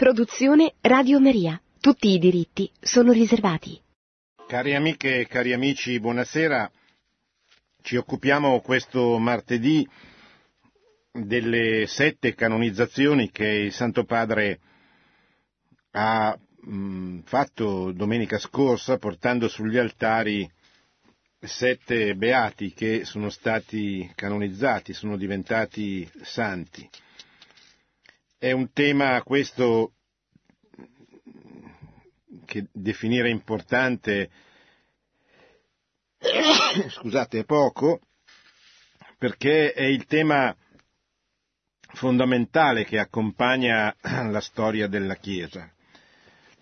Produzione Radio Maria. Tutti i diritti sono riservati. Cari amiche e cari amici, buonasera. Ci occupiamo questo martedì delle sette canonizzazioni che il Santo Padre ha mh, fatto domenica scorsa portando sugli altari sette beati che sono stati canonizzati, sono diventati santi. È un tema questo che definire importante, scusate, è poco, perché è il tema fondamentale che accompagna la storia della Chiesa,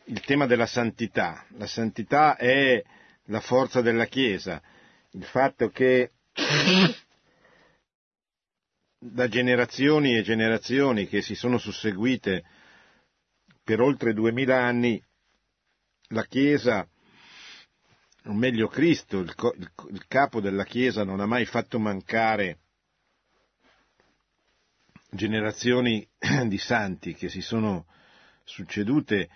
il tema della santità. La santità è la forza della Chiesa, il fatto che da generazioni e generazioni che si sono susseguite per oltre duemila anni, la Chiesa, o meglio Cristo, il, il, capo della Chiesa, non ha mai fatto mancare generazioni di santi che si sono succedute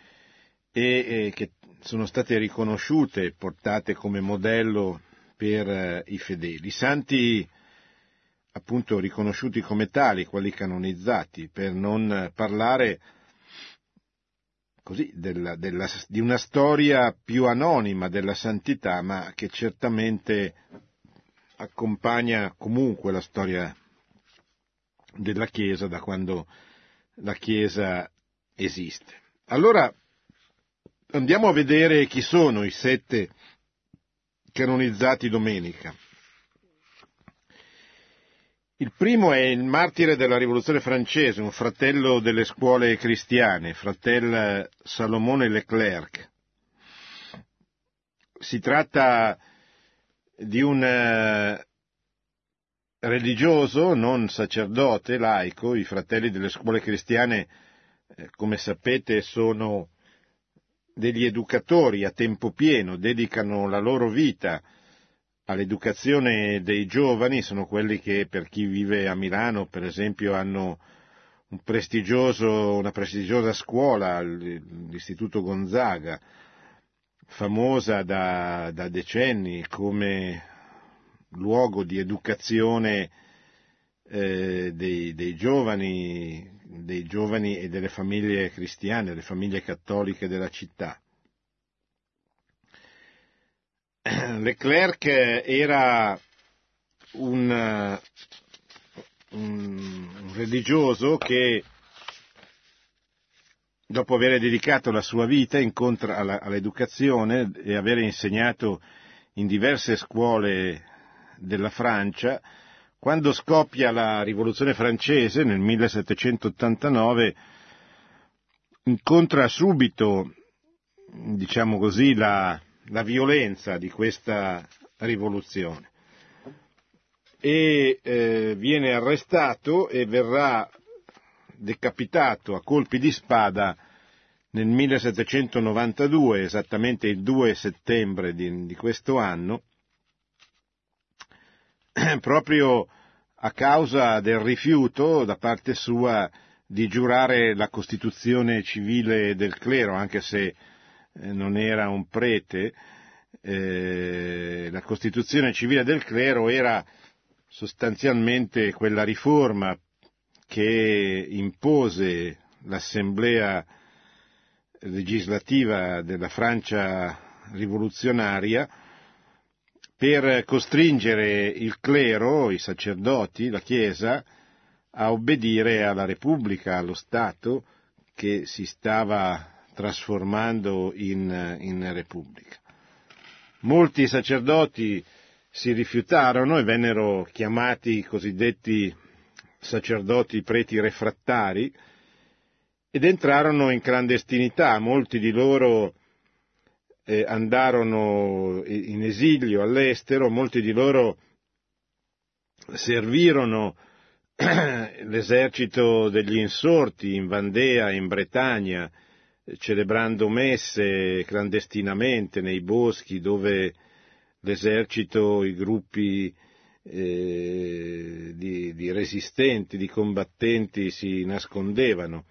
e, che sono state riconosciute e portate come modello per eh, i fedeli. Santi appunto riconosciuti come tali, quelli canonizzati, per non parlare così della, della, di una storia più anonima della santità, ma che certamente accompagna comunque la storia della Chiesa da quando la Chiesa esiste. Allora andiamo a vedere chi sono i sette canonizzati domenica. Il primo è il martire della rivoluzione francese, un fratello delle scuole cristiane, fratello Salomone Leclerc. Si tratta di un eh, religioso, non sacerdote, laico, i fratelli delle scuole cristiane, eh, come sapete, sono degli educatori a tempo pieno, dedicano la loro vita all'educazione dei giovani sono quelli che per chi vive a Milano, per esempio, hanno un una prestigiosa scuola, l'Istituto Gonzaga, famosa da, da decenni come luogo di educazione eh, dei, dei, giovani, dei giovani e delle famiglie cristiane, delle famiglie cattoliche della città. Leclerc era un, un religioso che dopo aver dedicato la sua vita alla, all'educazione e aver insegnato in diverse scuole della Francia, quando scoppia la rivoluzione francese nel 1789, incontra subito, diciamo così, la, la violenza di questa rivoluzione. E eh, viene arrestato e verrà decapitato a colpi di spada nel 1792, esattamente il 2 settembre di, di questo anno, proprio a causa del rifiuto da parte sua di giurare la Costituzione civile del clero, anche se non era un prete, eh, la Costituzione civile del clero era sostanzialmente quella riforma che impose l'Assemblea legislativa della Francia rivoluzionaria per costringere il clero, i sacerdoti, la Chiesa, a obbedire alla Repubblica, allo Stato che si stava trasformando in, in Repubblica. Molti sacerdoti si rifiutarono e vennero chiamati i cosiddetti sacerdoti preti refrattari ed entrarono in clandestinità. Molti di loro eh, andarono in esilio all'estero, molti di loro servirono l'esercito degli insorti in Vandea, in Bretagna, celebrando messe clandestinamente nei boschi dove l'esercito, i gruppi eh, di, di resistenti, di combattenti si nascondevano.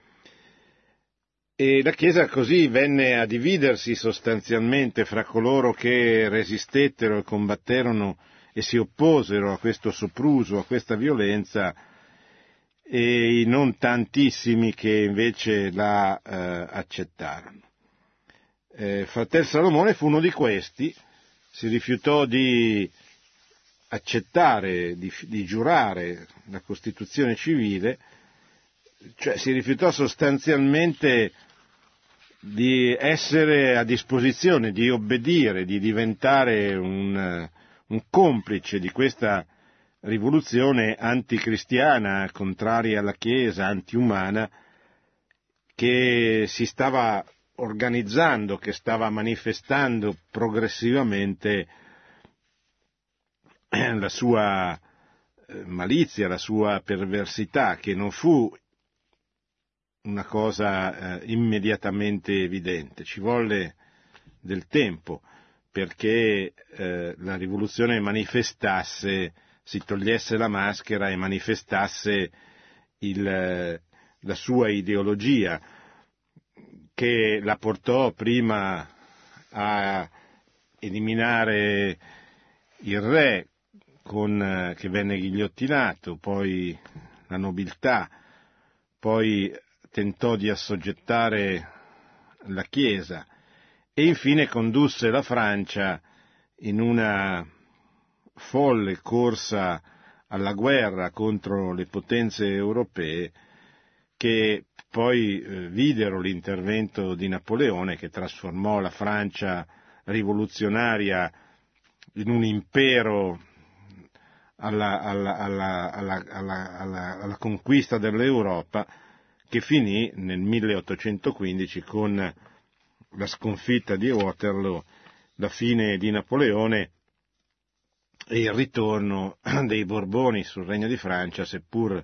E la Chiesa così venne a dividersi sostanzialmente fra coloro che resistettero e combatterono e si opposero a questo sopruso, a questa violenza, e i non tantissimi che invece la eh, accettarono. Eh, Fratel Salomone fu uno di questi, si rifiutò di accettare, di, di giurare la Costituzione civile, cioè si rifiutò sostanzialmente di essere a disposizione, di obbedire, di diventare un, un complice di questa rivoluzione anticristiana, contraria alla Chiesa, antiumana, che si stava organizzando, che stava manifestando progressivamente la sua eh, malizia, la sua perversità, che non fu una cosa eh, immediatamente evidente, ci volle del tempo perché eh, la rivoluzione manifestasse, si togliesse la maschera e manifestasse il, eh, la sua ideologia, che la portò prima a eliminare il re con, eh, che venne ghigliottinato, poi la nobiltà, poi tentò di assoggettare la Chiesa e infine condusse la Francia in una folle corsa alla guerra contro le potenze europee che poi eh, videro l'intervento di Napoleone che trasformò la Francia rivoluzionaria in un impero alla, alla, alla, alla conquista dell'Europa che finì nel 1815 con la sconfitta di Waterloo, la fine di Napoleone e il ritorno dei Borboni sul Regno di Francia, seppur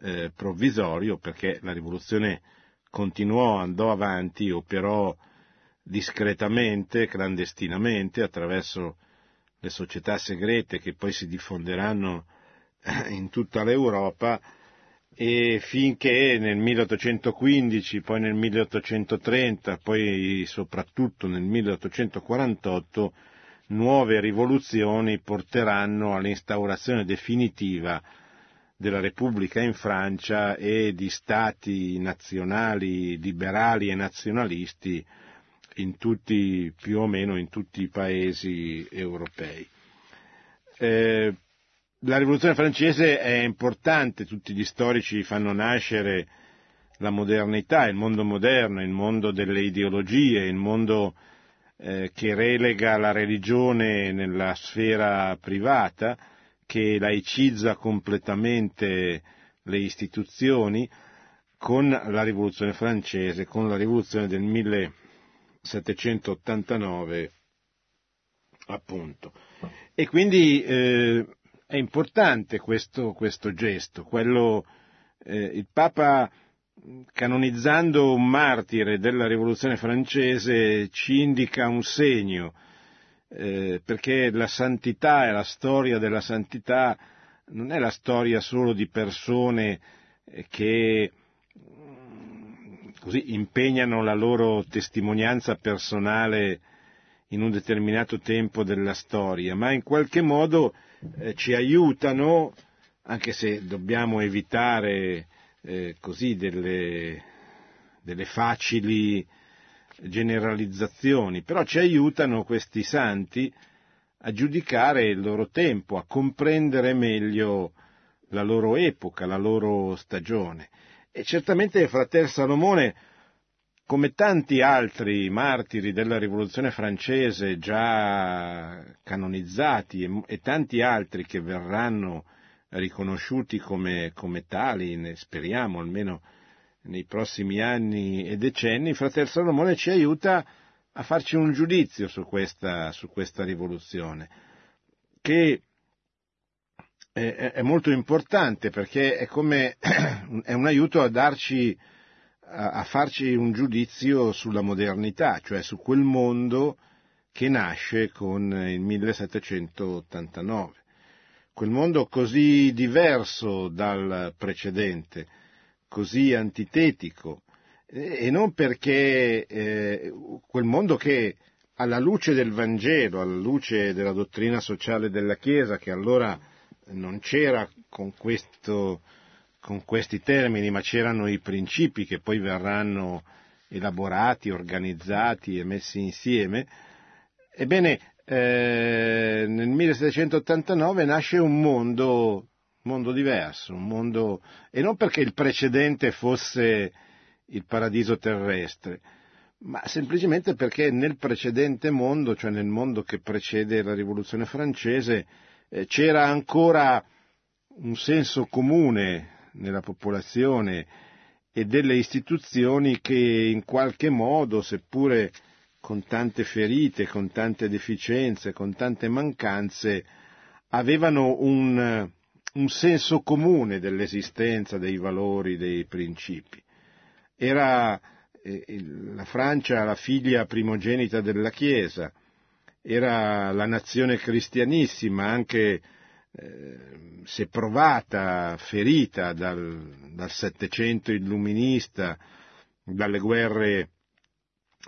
eh, provvisorio, perché la rivoluzione continuò, andò avanti, operò discretamente, clandestinamente, attraverso le società segrete che poi si diffonderanno in tutta l'Europa, e finché nel 1815, poi nel 1830, poi soprattutto nel 1848 nuove rivoluzioni porteranno all'instaurazione definitiva della Repubblica in Francia e di stati nazionali liberali e nazionalisti in tutti, più o meno in tutti i paesi europei. Eh, la rivoluzione francese è importante, tutti gli storici fanno nascere la modernità, il mondo moderno, il mondo delle ideologie, il mondo eh, che relega la religione nella sfera privata, che laicizza completamente le istituzioni, con la rivoluzione francese, con la rivoluzione del 1789 appunto. E quindi eh, è importante questo, questo gesto, quello, eh, il Papa canonizzando un martire della rivoluzione francese ci indica un segno, eh, perché la santità e la storia della santità non è la storia solo di persone eh, che mm, così impegnano la loro testimonianza personale in un determinato tempo della storia, ma in qualche modo eh, ci aiutano, anche se dobbiamo evitare eh, così delle, delle facili generalizzazioni, però ci aiutano questi santi a giudicare il loro tempo, a comprendere meglio la loro epoca, la loro stagione. E certamente Fratel Salomone come tanti altri martiri della rivoluzione francese già canonizzati e, e tanti altri che verranno riconosciuti come, come tali, ne speriamo almeno nei prossimi anni e decenni, Fratel Salomone ci aiuta a farci un giudizio su questa, su questa rivoluzione, che è, è, molto importante perché è, come, è un aiuto a darci a farci un giudizio sulla modernità, cioè su quel mondo che nasce con il 1789. Quel mondo così diverso dal precedente, così antitetico, e non perché eh, quel mondo che alla luce del Vangelo, alla luce della dottrina sociale della Chiesa, che allora non c'era con, questo, con questi termini, ma c'erano i principi che poi verranno elaborati, organizzati e messi insieme, ebbene eh, nel 1789 nasce un mondo, mondo diverso, un mondo, e non perché il precedente fosse il paradiso terrestre, ma semplicemente perché nel precedente mondo, cioè nel mondo che precede la rivoluzione francese, eh, c'era ancora un senso comune nella popolazione e delle istituzioni che in qualche modo, seppure con tante ferite, con tante deficienze, con tante mancanze, avevano un, un senso comune dell'esistenza, dei valori, dei principi. Era eh, la Francia la figlia primogenita della Chiesa, era la nazione cristianissima, anche eh, se provata, ferita dal, dal Settecento illuminista, dalle guerre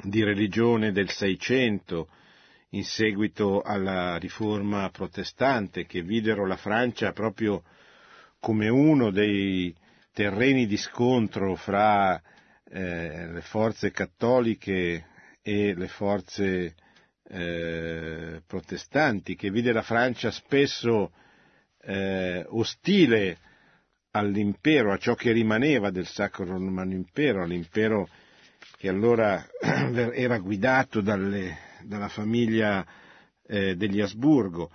di religione del Seicento in seguito alla riforma protestante che videro la Francia proprio come uno dei terreni di scontro fra eh, le forze cattoliche e le forze eh, protestanti, che vide la Francia spesso eh, ostile all'impero, a ciò che rimaneva del Sacro Romano Impero, all'impero che allora era guidato dalle, dalla famiglia eh, degli Asburgo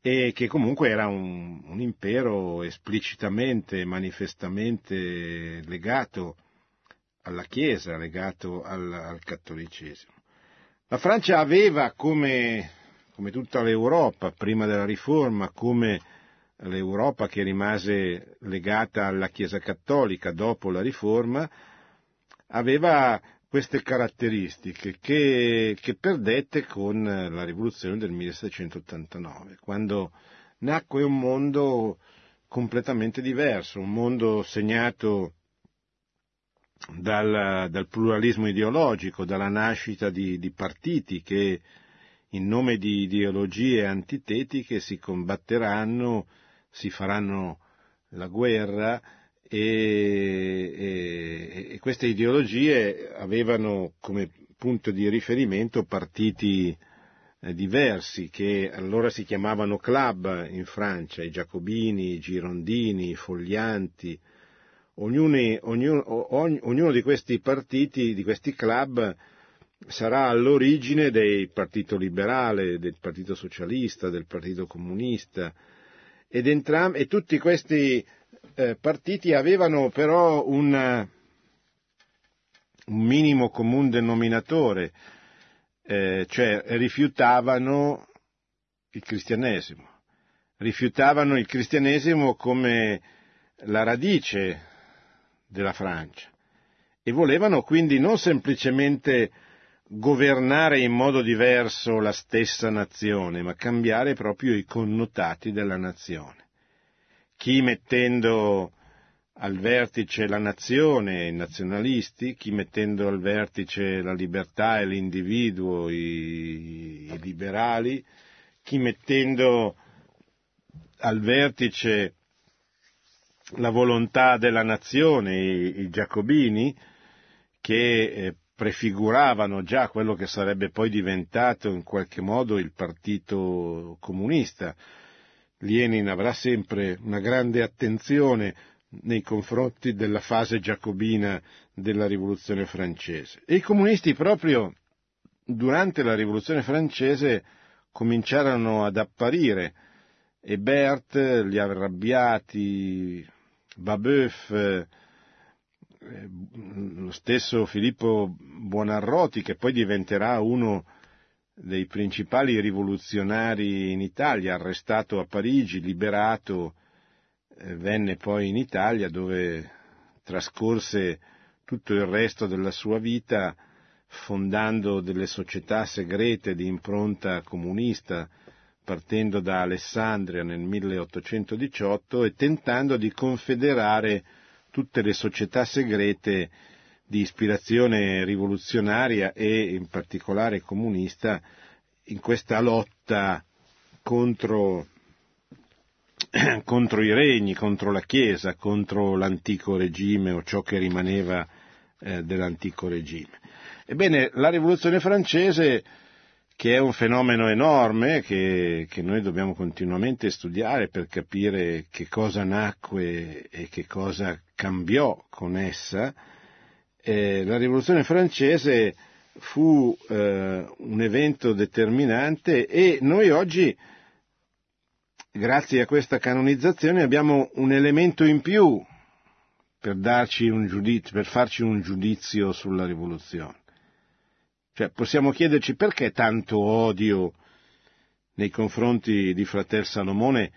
e che comunque era un, un impero esplicitamente, manifestamente legato alla Chiesa, legato al, al cattolicesimo. La Francia aveva come, come tutta l'Europa, prima della riforma, come l'Europa che rimase legata alla Chiesa cattolica dopo la riforma, aveva queste caratteristiche che, che, perdette con la rivoluzione del 1789, quando nacque un mondo completamente diverso, un mondo segnato dal, dal pluralismo ideologico, dalla nascita di, di partiti che in nome di ideologie antitetiche si combatteranno, si faranno la guerra e, e, e queste ideologie avevano come punto di riferimento partiti eh, diversi che allora si chiamavano club in Francia, i giacobini, i girondini, i foglianti. Ognuno, ognuno, ognuno di questi partiti, di questi club, sarà all'origine del Partito Liberale, del Partito Socialista, del Partito Comunista, ed entram- e tutti questi eh, partiti avevano però un, un minimo comune denominatore, eh, cioè rifiutavano il cristianesimo, rifiutavano il cristianesimo come la radice della Francia e volevano quindi non semplicemente governare in modo diverso la stessa nazione, ma cambiare proprio i connotati della nazione chi mettendo al vertice la nazione, i nazionalisti, chi mettendo al vertice la libertà e l'individuo, i, i liberali, chi mettendo al vertice la volontà della nazione, i, i giacobini, che eh, prefiguravano già quello che sarebbe poi diventato in qualche modo il partito comunista, Lenin avrà sempre una grande attenzione nei confronti della fase giacobina della rivoluzione francese. E i comunisti proprio durante la rivoluzione francese cominciarono ad apparire e Berthe, gli arrabbiati, Babeuf, eh, lo stesso Filippo Buonarroti che poi diventerà uno dei principali rivoluzionari in Italia, arrestato a Parigi, liberato, eh, venne poi in Italia dove trascorse tutto il resto della sua vita fondando delle società segrete di impronta comunista, partendo da Alessandria nel 1818 e tentando di confederare tutte le società segrete di ispirazione rivoluzionaria e in particolare comunista in questa lotta contro, contro i regni, contro la Chiesa, contro l'antico regime o ciò che rimaneva eh, dell'antico regime. Ebbene, la rivoluzione francese che è un fenomeno enorme che, che, noi dobbiamo continuamente studiare per capire che cosa nacque e che cosa cambiò con essa, eh, la rivoluzione francese fu eh, un evento determinante e noi oggi, grazie a questa canonizzazione, abbiamo un elemento in più per, giudizio, per farci un giudizio sulla rivoluzione. Cioè, possiamo chiederci perché tanto odio nei confronti di Fratel Salomone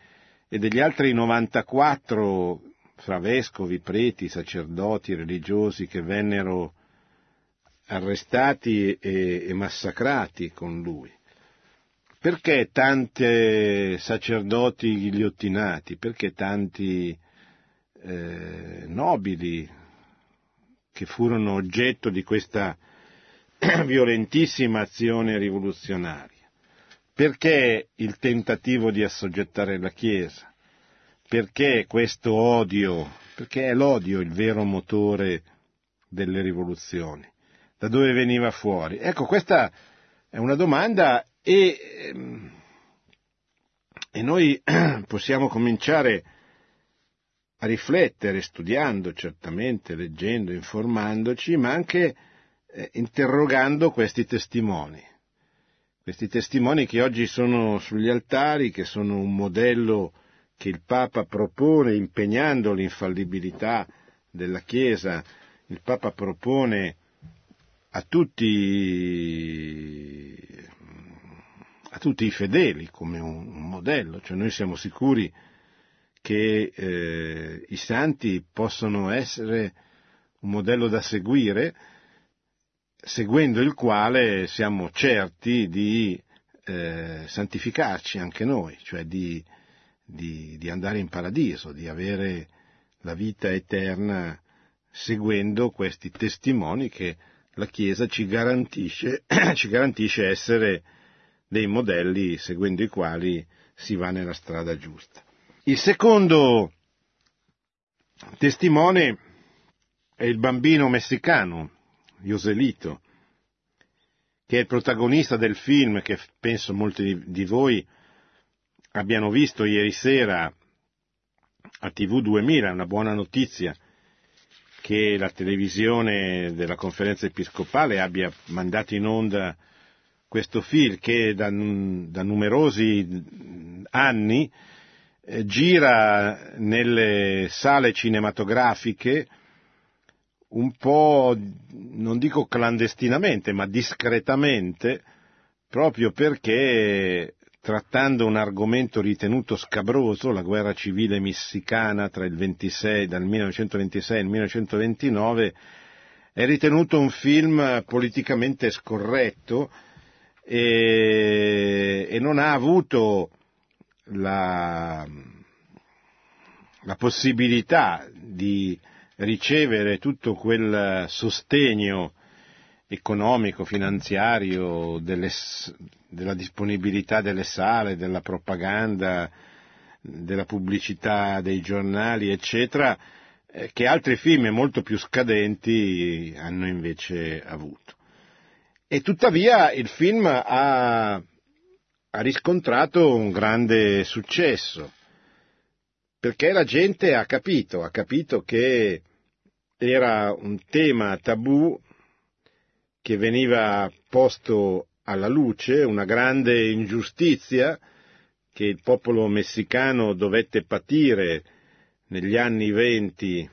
e degli altri 94 fra vescovi, preti, sacerdoti, religiosi che vennero arrestati e, e massacrati con lui. Perché tanti sacerdoti ghigliottinati? Perché tanti eh, nobili che furono oggetto di questa violentissima azione rivoluzionaria. Perché il tentativo di assoggettare la Chiesa? Perché questo odio? Perché è l'odio il vero motore delle rivoluzioni. Da dove veniva fuori? Ecco, questa è una domanda e, ehm, e noi possiamo cominciare a riflettere studiando certamente, leggendo, informandoci, ma anche eh, interrogando questi testimoni. Questi testimoni che oggi sono sugli altari, che sono un modello che il Papa propone impegnando l'infallibilità della Chiesa, il Papa propone a tutti, a tutti i fedeli come un, un, modello, cioè noi siamo sicuri che eh, i santi possono essere un modello da seguire, seguendo il quale siamo certi di eh, santificarci anche noi, cioè di, di, di, andare in paradiso, di avere la vita eterna seguendo questi testimoni che la Chiesa ci garantisce, ci garantisce essere dei modelli seguendo i quali si va nella strada giusta. Il secondo testimone è il bambino messicano, Joselito, che è il protagonista del film che penso molti di, voi abbiano visto ieri sera a TV 2000, una buona notizia che la televisione della conferenza episcopale abbia mandato in onda questo film che da, da numerosi anni eh, gira nelle sale cinematografiche un po', non dico clandestinamente, ma discretamente, proprio perché trattando un argomento ritenuto scabroso, la guerra civile messicana tra il 26, dal 1926 al 1929, è ritenuto un film politicamente scorretto e, e non ha avuto la, la possibilità di ricevere tutto quel sostegno economico, finanziario, delle, della disponibilità delle sale, della propaganda, della pubblicità dei giornali, eccetera, eh, che altri film molto più scadenti hanno invece avuto. E tuttavia il film ha, ha riscontrato un grande successo, perché la gente ha capito, ha capito che era un tema tabù che veniva posto alla luce, una grande ingiustizia che il popolo messicano dovette patire negli anni venti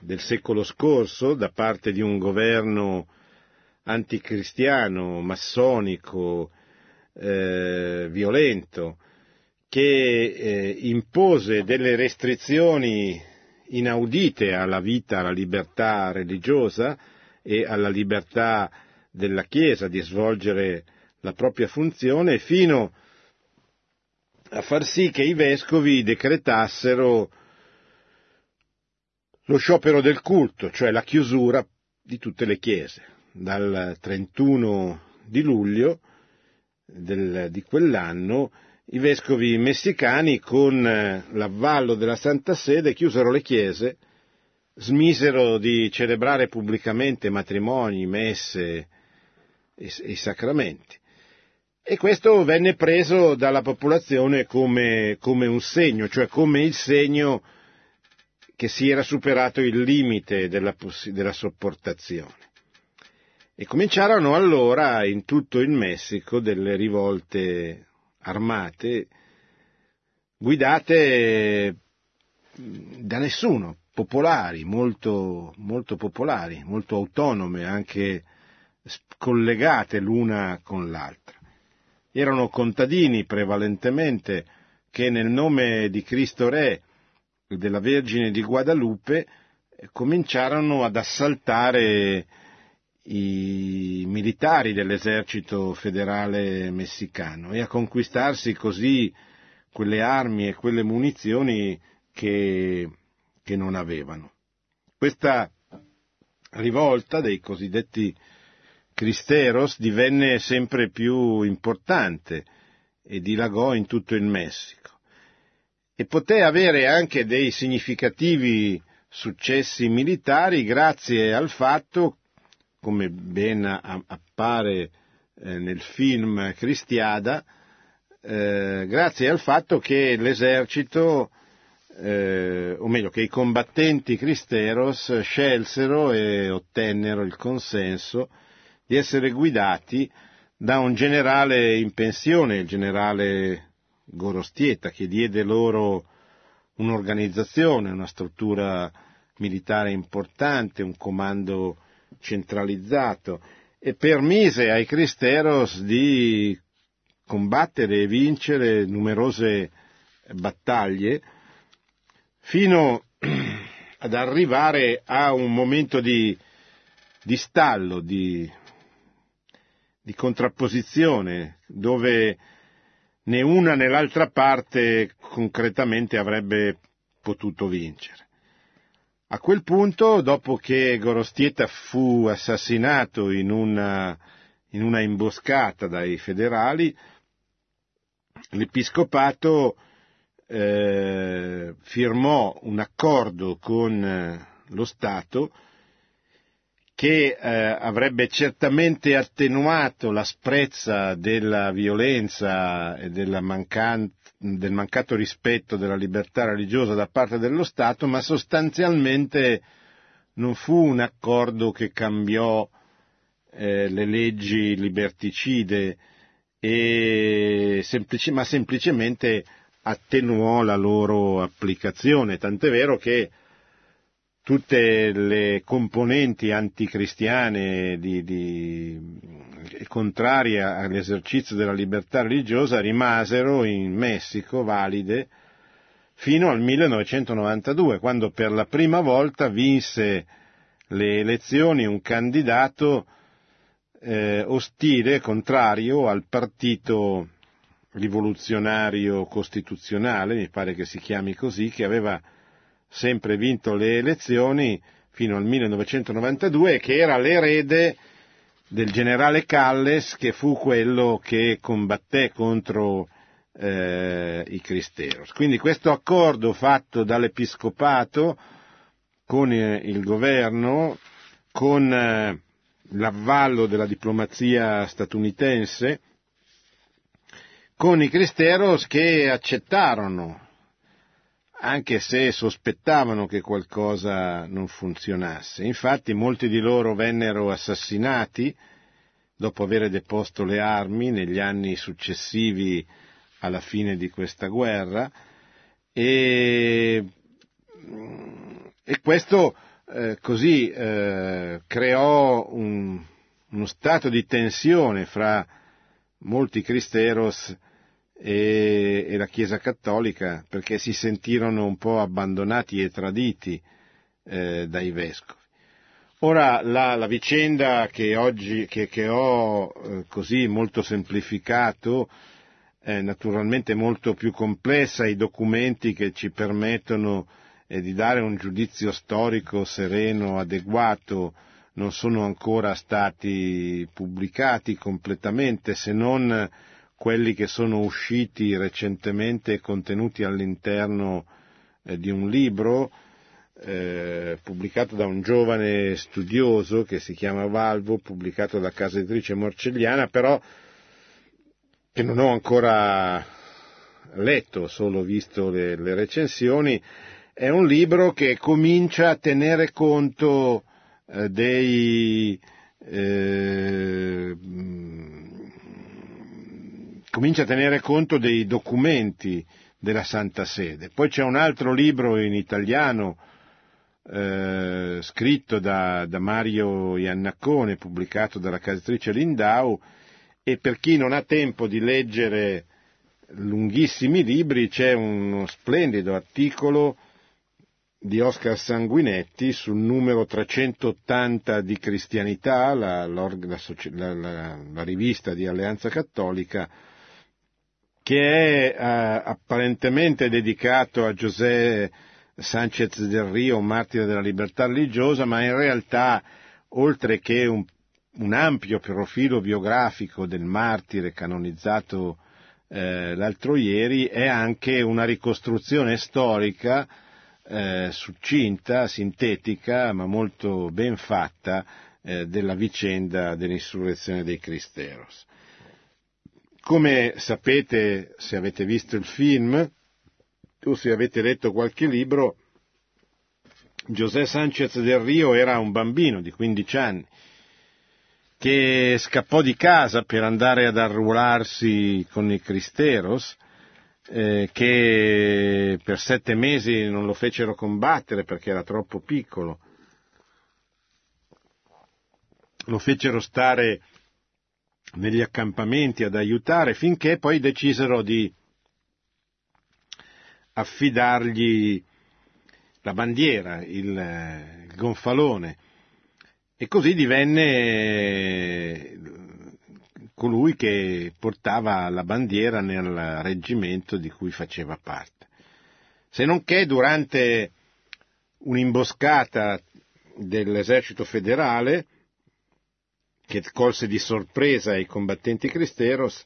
del secolo scorso da parte di un governo anticristiano, massonico, eh, violento, che eh, impose delle restrizioni inaudite alla vita, alla libertà religiosa e alla libertà della Chiesa di svolgere la propria funzione fino a far sì che i vescovi decretassero lo sciopero del culto, cioè la chiusura di tutte le chiese. Dal 31 di luglio del, di quell'anno i vescovi messicani con eh, l'avvallo della Santa Sede chiusero le chiese, smisero di celebrare pubblicamente matrimoni, messe e, e sacramenti. E questo venne preso dalla popolazione come, come un segno, cioè come il segno che si era superato il limite della, della sopportazione. E cominciarono allora in tutto il Messico delle rivolte armate guidate da nessuno, popolari, molto, molto popolari, molto autonome, anche collegate l'una con l'altra. Erano contadini prevalentemente che nel nome di Cristo Re della Vergine di Guadalupe eh, cominciarono ad assaltare i militari dell'esercito federale messicano e a conquistarsi così quelle armi e quelle munizioni che, che non avevano. Questa rivolta dei cosiddetti cristeros divenne sempre più importante e dilagò in tutto il Messico. E poté avere anche dei significativi successi militari grazie al fatto, come ben appare eh, nel film Cristiada, eh, grazie al fatto che l'esercito, eh, o meglio che i combattenti cristeros scelsero e ottennero il consenso di essere guidati da un generale in pensione, il generale Gorostieta, che diede loro un'organizzazione, una struttura militare importante, un comando centralizzato e permise ai Cristeros di combattere e vincere numerose battaglie fino ad arrivare a un momento di, di stallo, di, di contrapposizione, dove né una né l'altra parte concretamente avrebbe potuto vincere. A quel punto, dopo che Gorostieta fu assassinato in una, in una imboscata dai federali, l'Episcopato eh, firmò un accordo con eh, lo Stato che eh, avrebbe certamente attenuato l'asprezza della violenza e mancan- del mancato rispetto della libertà religiosa da parte dello Stato, ma sostanzialmente non fu un accordo che cambiò eh, le leggi liberticide, semplici- ma semplicemente attenuò la loro applicazione, tant'è vero che tutte le componenti anticristiane di, di, contrarie all'esercizio della libertà religiosa rimasero in Messico valide fino al 1992, quando per la prima volta vinse le elezioni un candidato eh, ostile, contrario al partito rivoluzionario costituzionale, mi pare che si chiami così, che aveva sempre vinto le elezioni fino al 1992 e che era l'erede del generale Calles che fu quello che combatté contro eh, i Cristeros. Quindi questo accordo fatto dall'Episcopato con eh, il governo, con eh, l'avvallo della diplomazia statunitense, con i Cristeros che accettarono anche se sospettavano che qualcosa non funzionasse. Infatti molti di loro vennero assassinati dopo aver deposto le armi negli anni successivi alla fine di questa guerra e, e questo eh, così eh, creò un, uno stato di tensione fra molti cristeros e, e la Chiesa Cattolica perché si sentirono un po' abbandonati e traditi eh, dai vescovi. Ora la, la vicenda che oggi che, che ho eh, così molto semplificato è naturalmente molto più complessa, i documenti che ci permettono eh, di dare un giudizio storico sereno, adeguato, non sono ancora stati pubblicati completamente se non quelli che sono usciti recentemente e contenuti all'interno eh, di un libro eh, pubblicato da un giovane studioso che si chiama Valvo, pubblicato da casa editrice Morcelliana, però che non ho ancora letto, solo visto le, le recensioni, è un libro che comincia a tenere conto eh, dei eh, comincia a tenere conto dei documenti della Santa Sede. Poi c'è un altro libro in italiano eh, scritto da, da, Mario Iannaccone, pubblicato dalla casitrice Lindau, e per chi non ha tempo di leggere lunghissimi libri c'è uno splendido articolo di Oscar Sanguinetti sul numero 380 di Cristianità, la, la, la, la rivista di Alleanza Cattolica, che è eh, apparentemente dedicato a José Sanchez del Rio, martire della libertà religiosa, ma in realtà, oltre che un, un ampio profilo biografico del martire canonizzato eh, l'altro ieri, è anche una ricostruzione storica eh, succinta, sintetica, ma molto ben fatta eh, della vicenda dell'insurrezione dei Cristeros. Come sapete, se avete visto il film o se avete letto qualche libro, José Sánchez del Rio era un bambino di 15 anni che scappò di casa per andare ad arruolarsi con i Cristeros, eh, che per sette mesi non lo fecero combattere perché era troppo piccolo. Lo fecero stare negli accampamenti ad aiutare finché poi decisero di affidargli la bandiera, il, il gonfalone e così divenne colui che portava la bandiera nel reggimento di cui faceva parte. Se non che durante un'imboscata dell'esercito federale che colse di sorpresa i combattenti Cristeros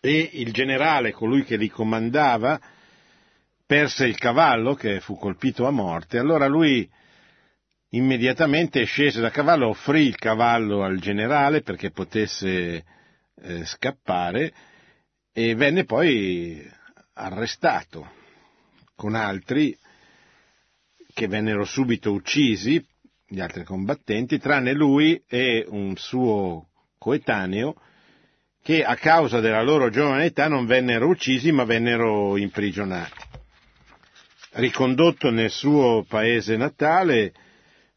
e il generale, colui che li comandava, perse il cavallo che fu colpito a morte. Allora lui immediatamente scese da cavallo, offrì il cavallo al generale perché potesse eh, scappare e venne poi arrestato con altri che vennero subito uccisi gli altri combattenti, tranne lui e un suo coetaneo che a causa della loro giovane età non vennero uccisi ma vennero imprigionati. Ricondotto nel suo paese natale,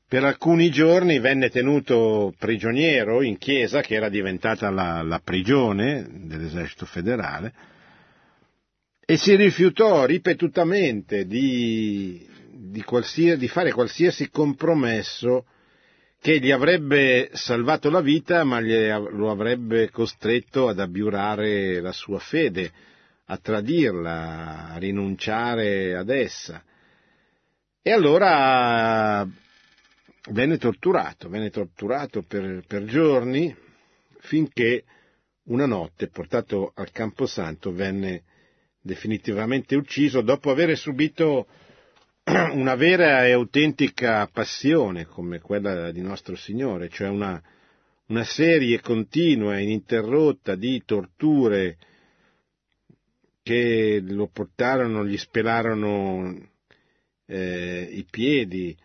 per alcuni giorni venne tenuto prigioniero in chiesa, che era diventata la, la prigione dell'esercito federale, e si rifiutò ripetutamente di di, di fare qualsiasi compromesso che gli avrebbe salvato la vita ma lo avrebbe costretto ad abiurare la sua fede, a tradirla, a rinunciare ad essa. E allora venne torturato, venne torturato per, per giorni finché una notte, portato al Camposanto, venne definitivamente ucciso dopo aver subito una vera e autentica passione come quella di nostro Signore, cioè una, una serie continua, ininterrotta di torture che lo portarono, gli spelarono eh, i piedi,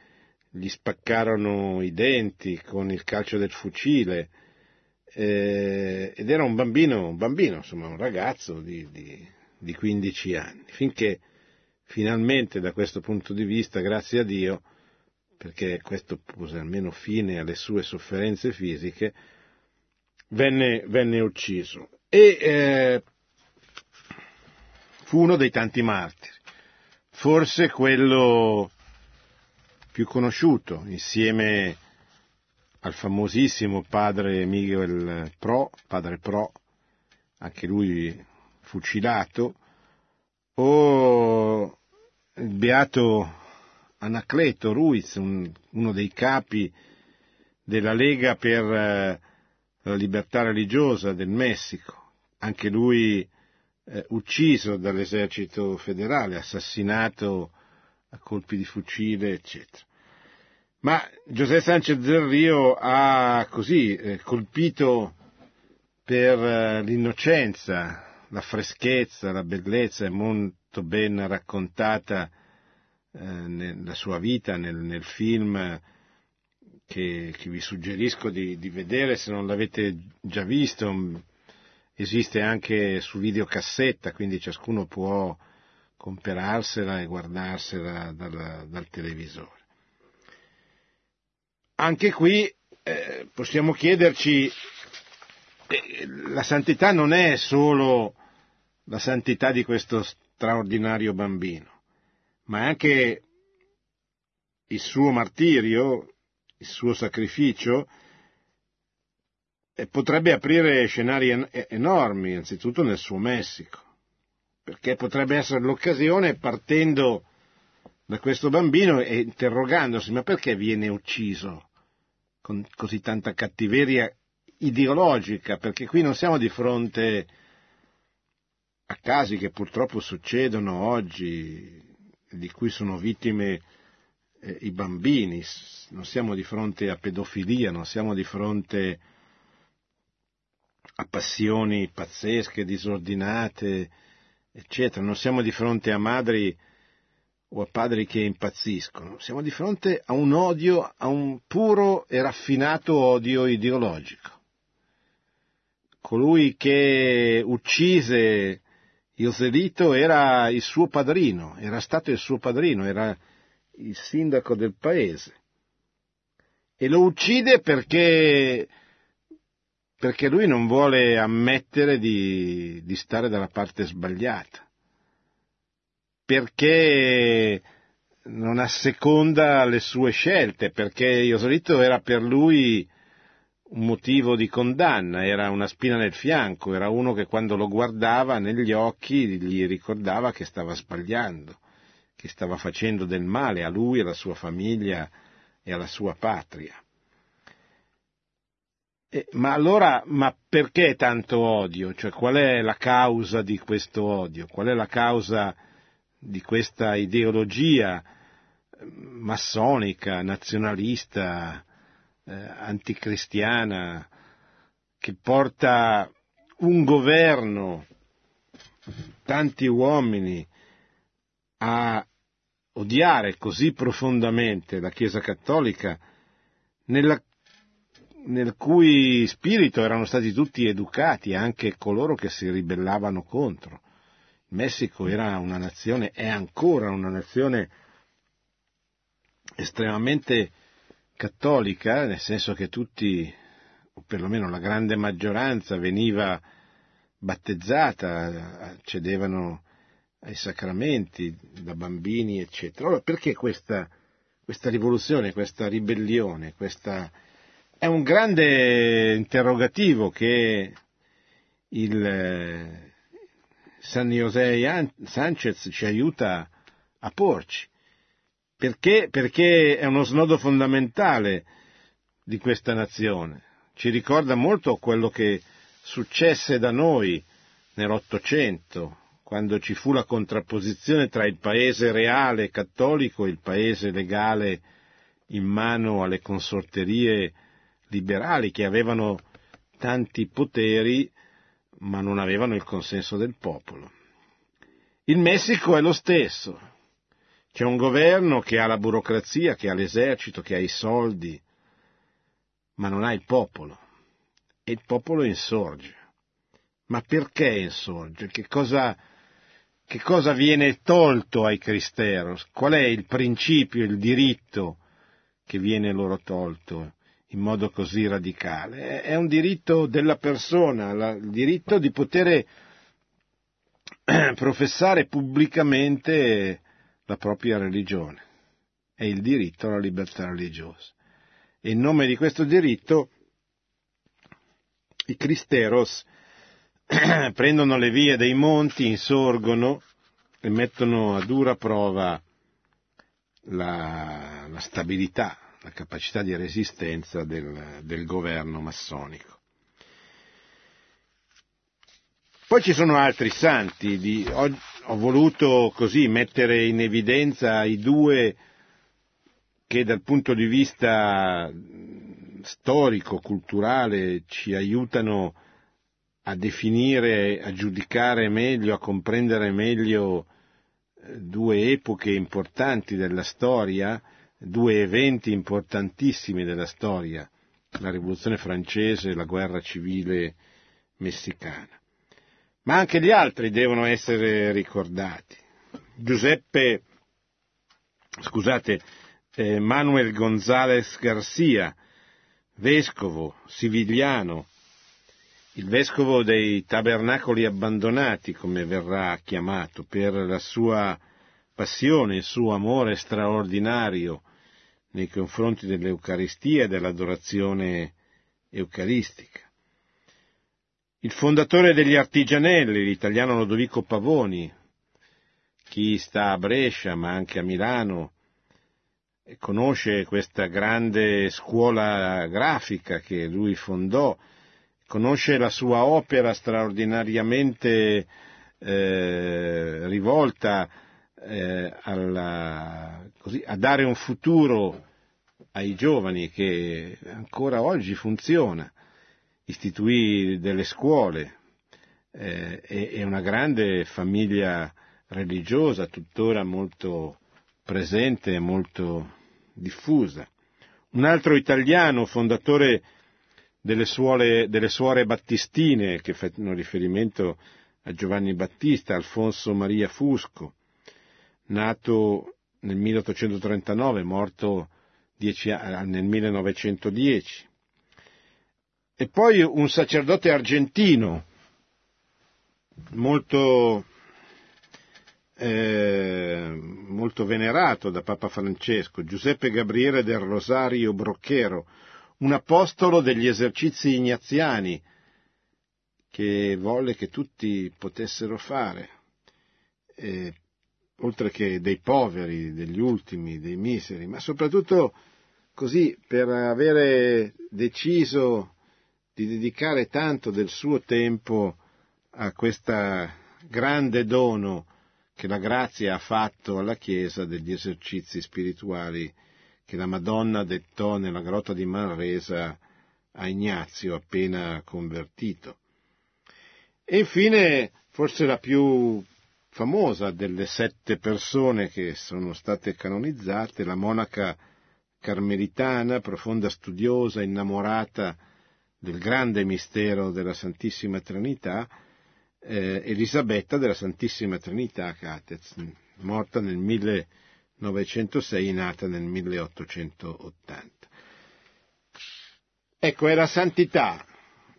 gli spaccarono i denti con il calcio del fucile, eh, ed era un bambino, un bambino, insomma, un ragazzo di, di, di 15 anni, finché finalmente da questo punto di vista, grazie a Dio, perché questo pose almeno fine alle sue sofferenze fisiche, venne, venne ucciso. E eh, fu uno dei tanti martiri, forse quello più conosciuto, insieme al famosissimo padre Miguel Pro, padre Pro, anche lui fucilato, o il beato Anacleto Ruiz, un, uno dei capi della Lega per eh, la libertà religiosa del Messico, anche lui eh, ucciso dall'esercito federale, assassinato a colpi di fucile, eccetera. Ma José Sanchez del Rio ha così eh, colpito per eh, l'innocenza, la freschezza, la bellezza, è molto ben raccontata eh, nella sua vita, nel, nel film che, che, vi suggerisco di, di, vedere se non l'avete già visto. Esiste anche su videocassetta, quindi ciascuno può comperarsela e guardarsela dal, dal televisore. Anche qui eh, possiamo chiederci, eh, la santità non è solo la santità di questo straordinario bambino, ma anche il suo martirio, il suo sacrificio, potrebbe aprire scenari en- enormi, anzitutto nel suo Messico, perché potrebbe essere l'occasione partendo da questo bambino e interrogandosi ma perché viene ucciso con così tanta cattiveria ideologica, perché qui non siamo di fronte a casi che purtroppo succedono oggi, di cui sono vittime eh, i bambini, non siamo di fronte a pedofilia, non siamo di fronte a passioni pazzesche, disordinate, eccetera, non siamo di fronte a madri o a padri che impazziscono, siamo di fronte a un odio, a un puro e raffinato odio ideologico. Colui che uccise Ioselito era il suo padrino, era stato il suo padrino, era il sindaco del paese. E lo uccide perché, perché lui non vuole ammettere di, di stare dalla parte sbagliata perché non asseconda le sue scelte, perché Iosolito era per lui un motivo di condanna, era una spina nel fianco, era uno che quando lo guardava negli occhi gli ricordava che stava sbagliando, che stava facendo del male a lui, alla sua famiglia e alla sua patria. Eh, ma allora, ma perché tanto odio? Cioè, qual è la causa di questo odio? Qual è la causa di questa ideologia massonica, nazionalista, eh, anticristiana, che porta un governo, tanti uomini, a odiare così profondamente la Chiesa Cattolica, nella, nel cui spirito erano stati tutti educati, anche coloro che si ribellavano contro. Messico era una nazione, è ancora una nazione estremamente cattolica, nel senso che tutti, o perlomeno la grande maggioranza, veniva battezzata, accedevano ai sacramenti da bambini, eccetera. Allora perché questa, questa rivoluzione, questa ribellione, questa... è un grande interrogativo che il, San José Sanchez ci aiuta a porci. Perché? Perché è uno snodo fondamentale di questa nazione. Ci ricorda molto quello che successe da noi nell'Ottocento, quando ci fu la contrapposizione tra il paese reale cattolico e il paese legale in mano alle consorterie liberali che avevano tanti poteri ma non avevano il consenso del popolo. Il Messico è lo stesso. C'è un governo che ha la burocrazia, che ha l'esercito, che ha i soldi, ma non ha il popolo. E il popolo insorge. Ma perché insorge? Che cosa, che cosa viene tolto ai cristeros? Qual è il principio, il diritto che viene loro tolto? in modo così radicale. È un diritto della persona, il diritto di poter professare pubblicamente la propria religione. È il diritto alla libertà religiosa. E in nome di questo diritto i cristeros prendono le vie dei monti, insorgono e mettono a dura prova la, la stabilità, la capacità di resistenza del, del governo massonico. Poi ci sono altri santi, di, ho, ho, voluto così mettere in evidenza i due che dal punto di vista storico, culturale ci aiutano a definire, a giudicare meglio, a comprendere meglio eh, due epoche importanti della storia, due eventi importantissimi della storia, la rivoluzione francese e la guerra civile messicana. Ma anche gli altri devono essere ricordati. Giuseppe, scusate, eh, Manuel González Garcia, vescovo sivigliano, il vescovo dei tabernacoli abbandonati, come verrà chiamato, per la sua passione, il suo amore straordinario nei confronti dell'Eucaristia e dell'adorazione eucaristica. Il fondatore degli artigianelli, l'italiano Lodovico Pavoni, chi sta a Brescia ma anche a Milano, conosce questa grande scuola grafica che lui fondò, conosce la sua opera straordinariamente eh, rivolta eh, alla, così, a dare un futuro ai giovani che ancora oggi funziona. Istituì delle scuole eh, e una grande famiglia religiosa, tuttora molto presente e molto diffusa. Un altro italiano, fondatore delle, suole, delle suore battistine che fanno riferimento a Giovanni Battista, Alfonso Maria Fusco, nato nel 1839, morto nel 1910. E poi un sacerdote argentino, molto, eh, molto venerato da Papa Francesco, Giuseppe Gabriele del Rosario Brocchero, un apostolo degli esercizi ignaziani che volle che tutti potessero fare, eh, oltre che dei poveri, degli ultimi, dei miseri, ma soprattutto così per avere deciso di dedicare tanto del suo tempo a questo grande dono che la grazia ha fatto alla Chiesa degli esercizi spirituali che la Madonna dettò nella grotta di Manresa a Ignazio appena convertito. E infine, forse la più famosa delle sette persone che sono state canonizzate, la monaca carmelitana, profonda studiosa, innamorata del grande mistero della Santissima Trinità, eh, Elisabetta della Santissima Trinità Catez, morta nel 1000 906, nata nel 1880. Ecco, è la santità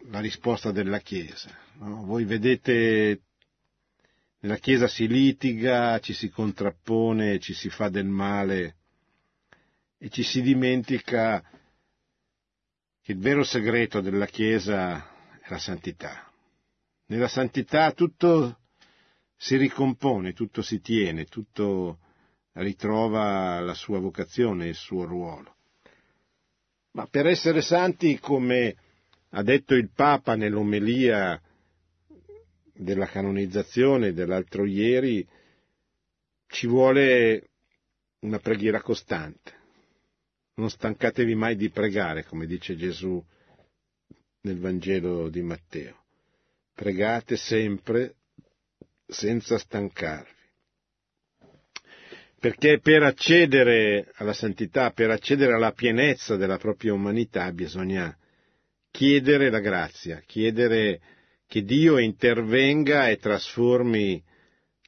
la risposta della Chiesa. No? Voi vedete, nella Chiesa si litiga, ci si contrappone, ci si fa del male e ci si dimentica il vero segreto della Chiesa è la santità. Nella santità tutto si ricompone, tutto si tiene, tutto ritrova la sua vocazione, il suo ruolo. Ma per essere santi, come ha detto il Papa nell'omelia della canonizzazione dell'altro ieri, ci vuole una preghiera costante. Non stancatevi mai di pregare, come dice Gesù nel Vangelo di Matteo. Pregate sempre senza stancarvi perché per accedere alla santità, per accedere alla pienezza della propria umanità bisogna chiedere la grazia, chiedere che Dio intervenga e trasformi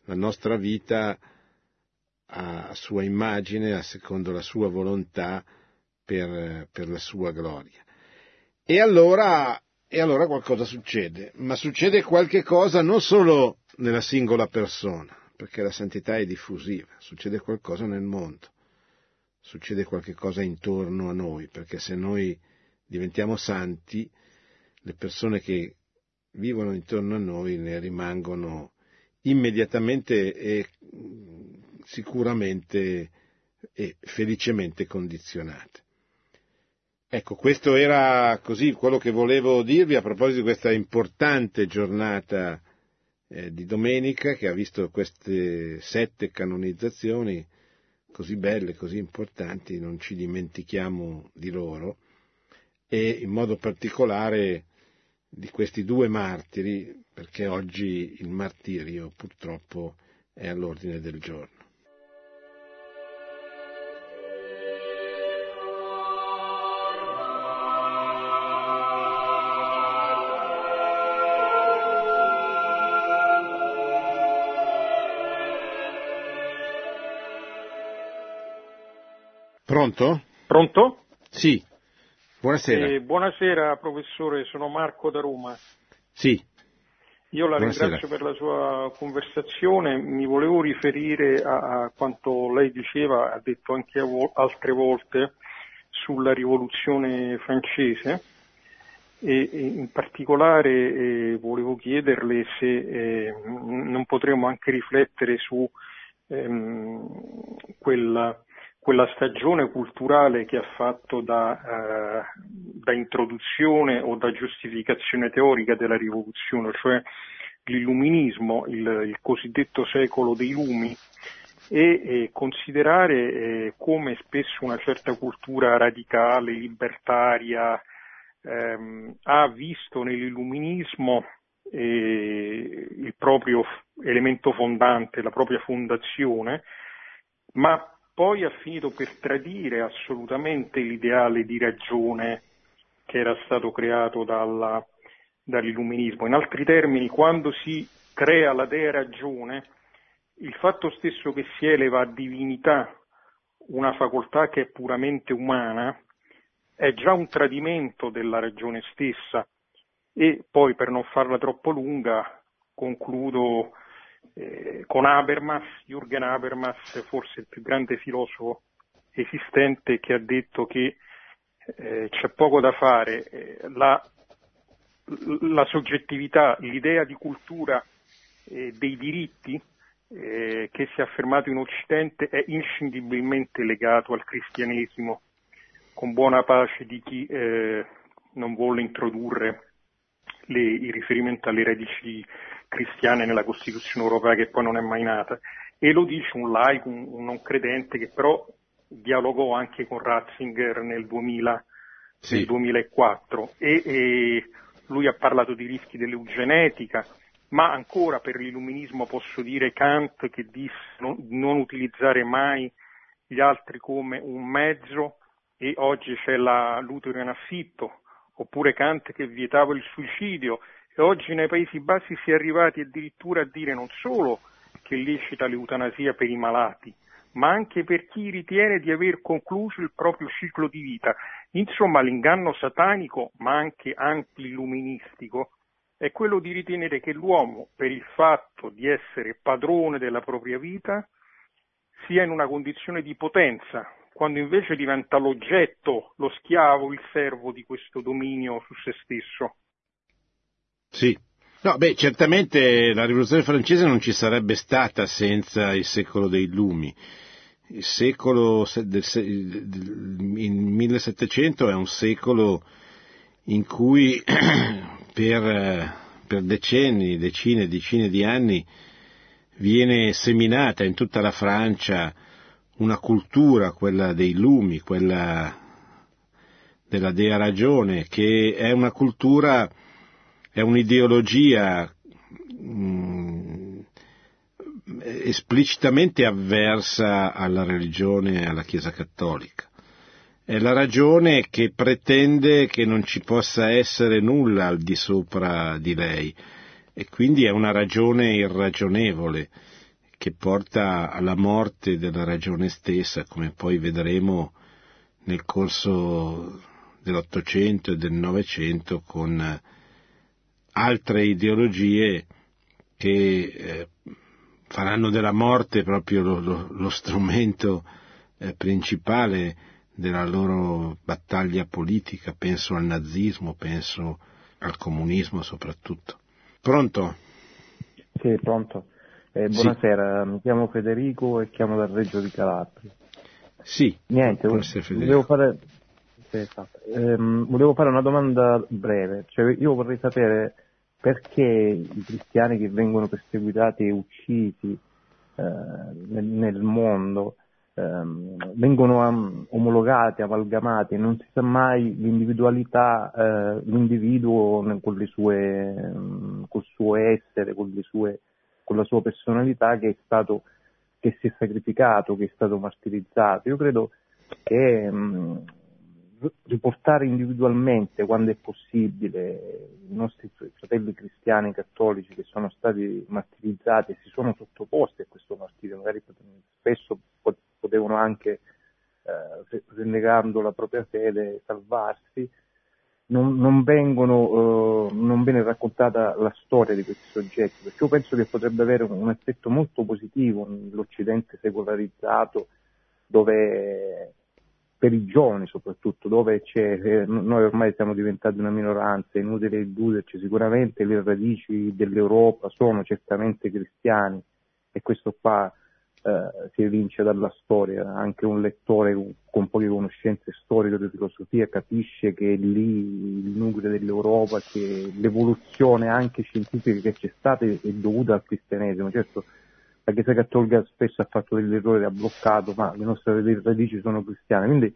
la nostra vita a sua immagine, a secondo la sua volontà, per, per la sua gloria. E allora, e allora qualcosa succede, ma succede qualche cosa non solo nella singola persona, perché la santità è diffusiva, succede qualcosa nel mondo, succede qualche cosa intorno a noi, perché se noi diventiamo santi, le persone che vivono intorno a noi ne rimangono immediatamente e sicuramente e felicemente condizionate. Ecco, questo era così quello che volevo dirvi a proposito di questa importante giornata eh, di domenica che ha visto queste sette canonizzazioni così belle, così importanti, non ci dimentichiamo di loro e in modo particolare di questi due martiri, perché oggi il martirio purtroppo è all'ordine del giorno. Pronto? Pronto? Sì. Buonasera. Eh, buonasera professore, sono Marco da Roma. Sì. Io la Buonasera. ringrazio per la sua conversazione, mi volevo riferire a, a quanto lei diceva, ha detto anche vo- altre volte, sulla rivoluzione francese e, e in particolare eh, volevo chiederle se eh, non potremmo anche riflettere su ehm, quella quella stagione culturale che ha fatto da, eh, da, introduzione o da giustificazione teorica della rivoluzione, cioè l'illuminismo, il, il cosiddetto secolo dei lumi, e, e considerare eh, come spesso una certa cultura radicale, libertaria, ehm, ha visto nell'illuminismo eh, il proprio elemento fondante, la propria fondazione, ma poi ha finito per tradire assolutamente l'ideale di ragione che era stato creato dalla, dall'illuminismo. In altri termini, quando si crea la dea ragione, il fatto stesso che si eleva a divinità una facoltà che è puramente umana è già un tradimento della ragione stessa. E poi, per non farla troppo lunga, concludo eh, con Habermas, Jürgen Habermas, forse il più grande filosofo esistente, che ha detto che eh, c'è poco da fare, eh, la, la, soggettività, l'idea di cultura eh, dei diritti eh, che si è affermato in Occidente è inscindibilmente legato al cristianesimo, con buona pace di chi eh, non vuole introdurre le, il riferimento alle radici cristiane nella Costituzione europea che poi non è mai nata. E lo dice un laico, un, un non credente che però dialogò anche con Ratzinger nel, 2000, sì. nel 2004 e, e, lui ha parlato di rischi dell'eugenetica, ma ancora per l'illuminismo posso dire Kant che disse non, non utilizzare mai gli altri come un mezzo e oggi c'è la, l'utero in affitto, oppure Kant che vietava il suicidio e oggi nei Paesi Bassi si è arrivati addirittura a dire non solo che è lecita l'eutanasia per i malati, ma anche per chi ritiene di aver concluso il proprio ciclo di vita. Insomma, l'inganno satanico, ma anche anti-illuministico, è quello di ritenere che l'uomo, per il fatto di essere padrone della propria vita, sia in una condizione di potenza, quando invece diventa l'oggetto, lo schiavo, il servo di questo dominio su se stesso. Sì. No, beh, certamente la rivoluzione francese non ci sarebbe stata senza il secolo dei lumi. Il secolo del, in 1700 è un secolo in cui per, per decenni, decine decine di anni viene seminata in tutta la Francia una cultura, quella dei lumi, quella della Dea Ragione, che è una cultura è un'ideologia mh, mm, esplicitamente avversa alla religione e alla Chiesa cattolica. È la ragione che pretende che non ci possa essere nulla al di sopra di lei e quindi è una ragione irragionevole che porta alla morte della ragione stessa, come poi vedremo nel corso dell'Ottocento e del Novecento con altre ideologie che eh, faranno della morte proprio lo, lo, lo strumento eh, principale della loro battaglia politica, penso al nazismo, penso al comunismo soprattutto. Pronto? Sì, pronto. Eh, buonasera, sì. mi chiamo Federico e chiamo dal Reggio di Calabria. Sì, Niente, volevo fare, esatto. ehm, volevo fare una domanda breve. Cioè, io vorrei sapere perché i cristiani che vengono perseguitati e uccisi eh, nel, nel, mondo ehm, vengono um, omologati, amalgamati, non si sa mai l'individualità, eh, l'individuo con le sue, um, col suo essere, con, sue, con la sua personalità che stato che si è sacrificato, che è stato martirizzato. Io credo che mh, riportare individualmente, quando è possibile, i nostri fratelli cristiani cattolici che sono stati martirizzati e si sono sottoposti a questo martirio, magari spesso potevano anche, eh, rinnegando la propria fede, salvarsi, non, non, vengono, eh, non, viene raccontata la storia di questi soggetti, perché io penso che potrebbe avere un, effetto molto positivo nell'Occidente secolarizzato, dove per i giovani soprattutto, dove c'è, eh, noi ormai siamo diventati una minoranza, è inutile illuderci, sicuramente le radici dell'Europa sono certamente cristiani e questo qua eh, si evince dalla storia, anche un lettore con poche conoscenze storiche di filosofia capisce che è lì il nucleo dell'Europa, che l'evoluzione anche scientifica che c'è stata è dovuta al cristianesimo. Certo, la Chiesa Cattolica spesso ha fatto degli errori, ha bloccato, ma le nostre radici sono cristiane. Quindi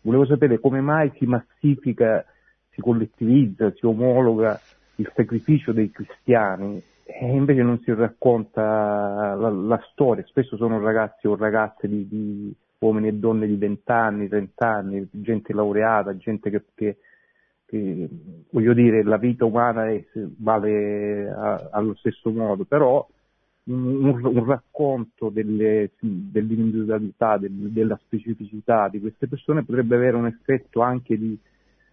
volevo sapere come mai si massifica, si collettivizza, si omologa il sacrificio dei cristiani e invece non si racconta la, la, storia, spesso sono ragazzi o ragazze di, di uomini e donne di 20 anni, 30 anni, gente laureata, gente che, che, che voglio dire, la vita umana è, vale a, allo stesso modo, però un, un racconto delle, dell'individualità, del, della specificità di queste persone potrebbe avere un effetto anche di,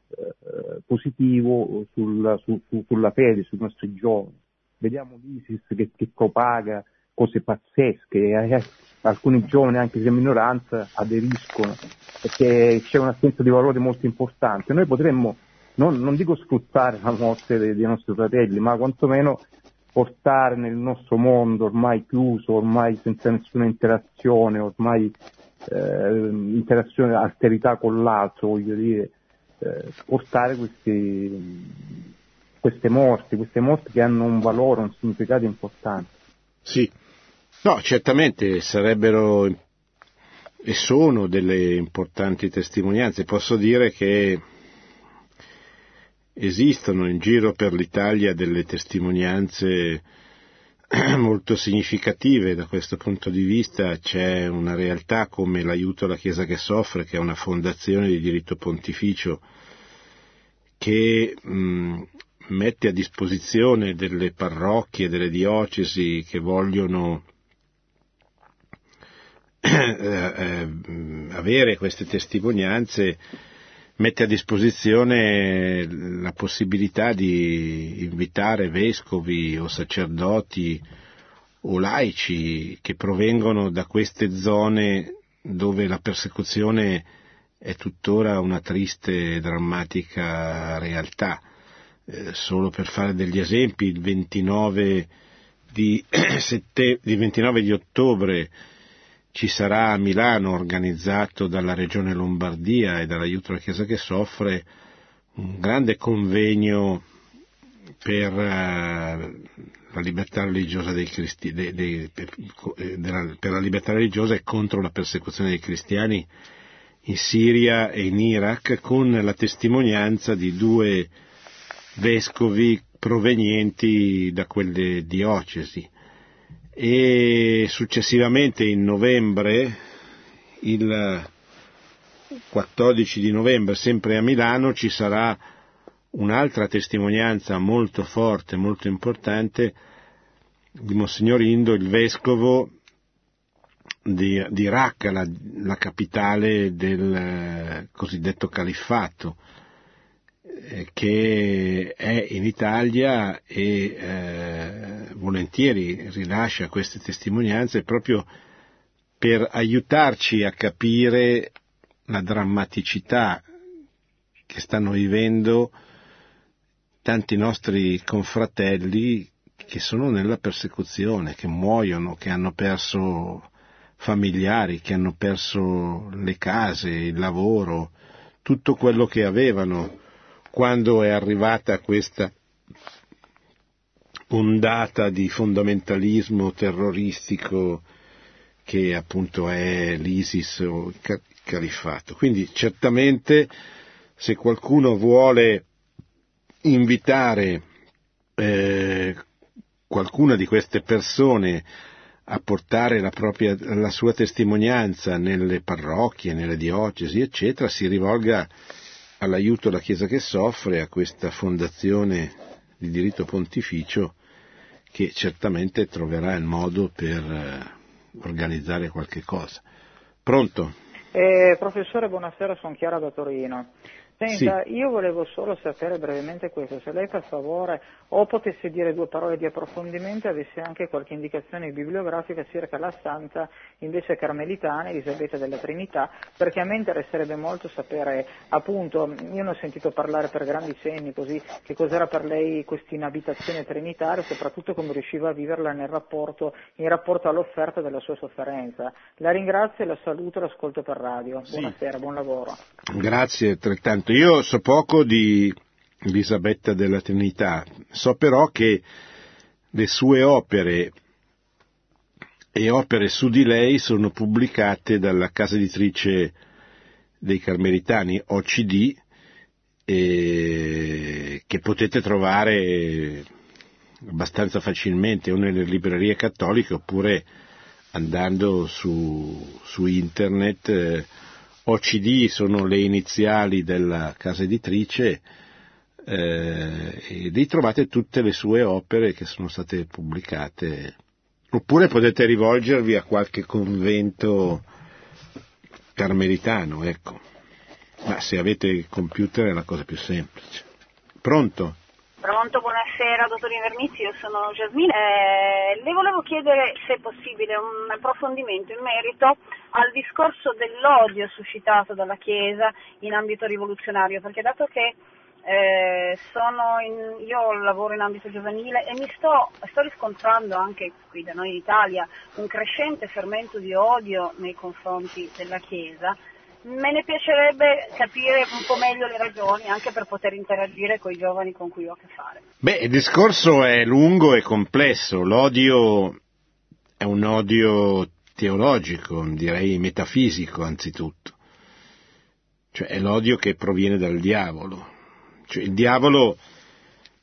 eh, positivo sul, su, su, sulla fede, sui nostri giovani vediamo l'ISIS che, che propaga cose pazzesche, eh, alcuni giovani anche se minoranza aderiscono perché c'è un'assenza di valore molto importante. Noi potremmo, non, non dico sfruttare la morte dei, dei, nostri fratelli, ma quantomeno portare nel nostro mondo ormai chiuso, ormai senza nessuna interazione, ormai eh, interazione, alterità con l'altro, voglio dire, eh, portare questi queste morti, queste morti che hanno un valore, un significato importante. Sì, no, certamente sarebbero e sono delle importanti testimonianze. Posso dire che esistono in giro per l'Italia delle testimonianze molto significative da questo punto di vista. C'è una realtà come l'aiuto alla Chiesa che soffre, che è una fondazione di diritto pontificio che mh, mette a disposizione delle parrocchie, delle diocesi che vogliono eh, eh, avere queste testimonianze, mette a disposizione la possibilità di invitare vescovi o sacerdoti o laici che provengono da queste zone dove la persecuzione è tuttora una triste e drammatica realtà. Eh, solo per fare degli esempi, il 29 di, sette, il 29 di ottobre ci sarà a Milano, organizzato dalla Regione Lombardia e dall'aiuto alla Chiesa che soffre, un grande convegno per uh, la libertà religiosa dei cristi, de, de, per, eh, della, per la libertà religiosa e contro la persecuzione dei cristiani in Siria e in Iraq, con la testimonianza di due vescovi provenienti da quelle diocesi e successivamente in novembre, il 14 di novembre, sempre a Milano, ci sarà un'altra testimonianza molto forte, molto importante di Monsignor Indo, il vescovo di, di Raqqa, la, la capitale del cosiddetto califfato eh, che è in Italia e eh, volentieri rilascia queste testimonianze proprio per aiutarci a capire la drammaticità che stanno vivendo tanti nostri confratelli che sono nella persecuzione, che muoiono, che hanno perso familiari che hanno perso le case, il lavoro, tutto quello che avevano quando è arrivata questa ondata di fondamentalismo terroristico che appunto è l'ISIS o il califfato. Quindi certamente se qualcuno vuole invitare eh, qualcuna di queste persone a portare la, propria, la sua testimonianza nelle parrocchie, nelle diocesi, eccetera, si rivolga all'aiuto della Chiesa che soffre, a questa fondazione di diritto pontificio che certamente troverà il modo per eh, organizzare qualche cosa. Pronto? Eh, professore, buonasera, sono Chiara da Torino. Senta, Sì. io volevo solo sapere brevemente questo, se lei per favore o potesse dire due parole di approfondimento e avesse anche qualche indicazione bibliografica circa la santa invece carmelitana Elisabetta della Trinità, perché a me interesserebbe molto sapere, appunto, io ne ho sentito parlare per grandi cenni così, che cos'era per lei questa inabitazione trinitaria e soprattutto come riusciva a viverla nel rapporto, in rapporto all'offerta della sua sofferenza. La ringrazio e la saluto e l'ascolto per radio. Buonasera, buon lavoro. Grazie altrettanto. Io so poco di Elisabetta della Trinità, so però che le sue opere e opere su di lei sono pubblicate dalla casa editrice dei Carmelitani OCD e che potete trovare abbastanza facilmente o nelle librerie cattoliche oppure andando su, su internet. eh, OCD sono le iniziali della casa editrice eh, e lì trovate tutte le sue opere che sono state pubblicate. Oppure potete rivolgervi a qualche convento carmelitano, ecco. Ma se avete il computer è la cosa più semplice. Pronto? Pronto, buonasera, dottor Invernizzi, io sono Jasmine. Eh, le volevo chiedere, se è possibile, un approfondimento in merito al discorso dell'odio suscitato dalla Chiesa in ambito rivoluzionario, perché dato che eh, in- io lavoro in ambito giovanile e mi sto, sto riscontrando anche qui da noi in Italia un crescente fermento di odio nei confronti della Chiesa, me ne piacerebbe capire un po' meglio le ragioni anche per poter interagire con i giovani con cui ho a che fare. Beh, il discorso è lungo e complesso. L'odio è un odio teologico, direi metafisico anzitutto. Cioè è l'odio che proviene dal diavolo. Cioè, il diavolo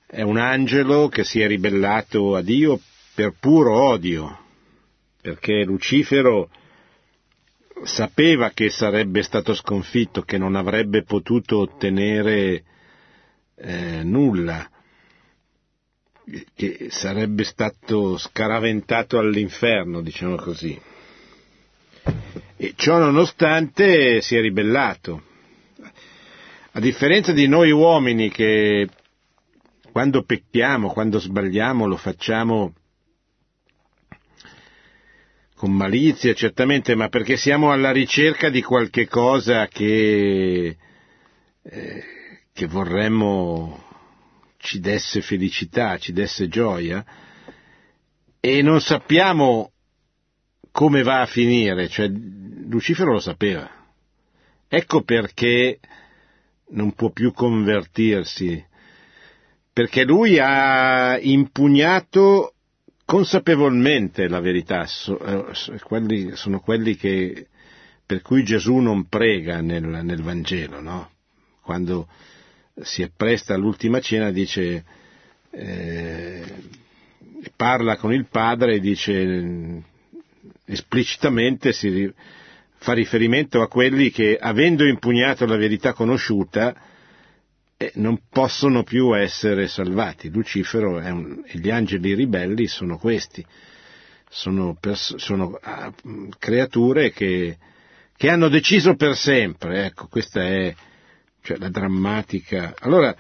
è un angelo che si è ribellato a Dio per puro odio, perché Lucifero sapeva che sarebbe stato sconfitto, che non avrebbe potuto ottenere eh, nulla, che sarebbe stato scaraventato all'inferno, diciamo così. E ciò nonostante si è ribellato. A differenza di noi uomini che quando pecchiamo, quando sbagliamo, lo facciamo con malizia, certamente, ma perché siamo alla ricerca di qualche cosa che, eh, che vorremmo ci desse felicità, ci desse gioia, e non sappiamo come va a finire, cioè Lucifero lo sapeva. Ecco perché non può più convertirsi, perché lui ha impugnato consapevolmente la verità, eh, sono quelli che, per cui Gesù non prega nel, nel Vangelo, no? Quando si appresta all'ultima cena dice, eh, parla con il padre e dice esplicitamente si fa riferimento a quelli che, avendo impugnato la verità conosciuta, non possono più essere salvati. Lucifero un- e gli angeli ribelli sono questi, sono, pers- sono, ah, creature che, che hanno deciso per sempre, ecco, questa è cioè, la drammatica. Allora,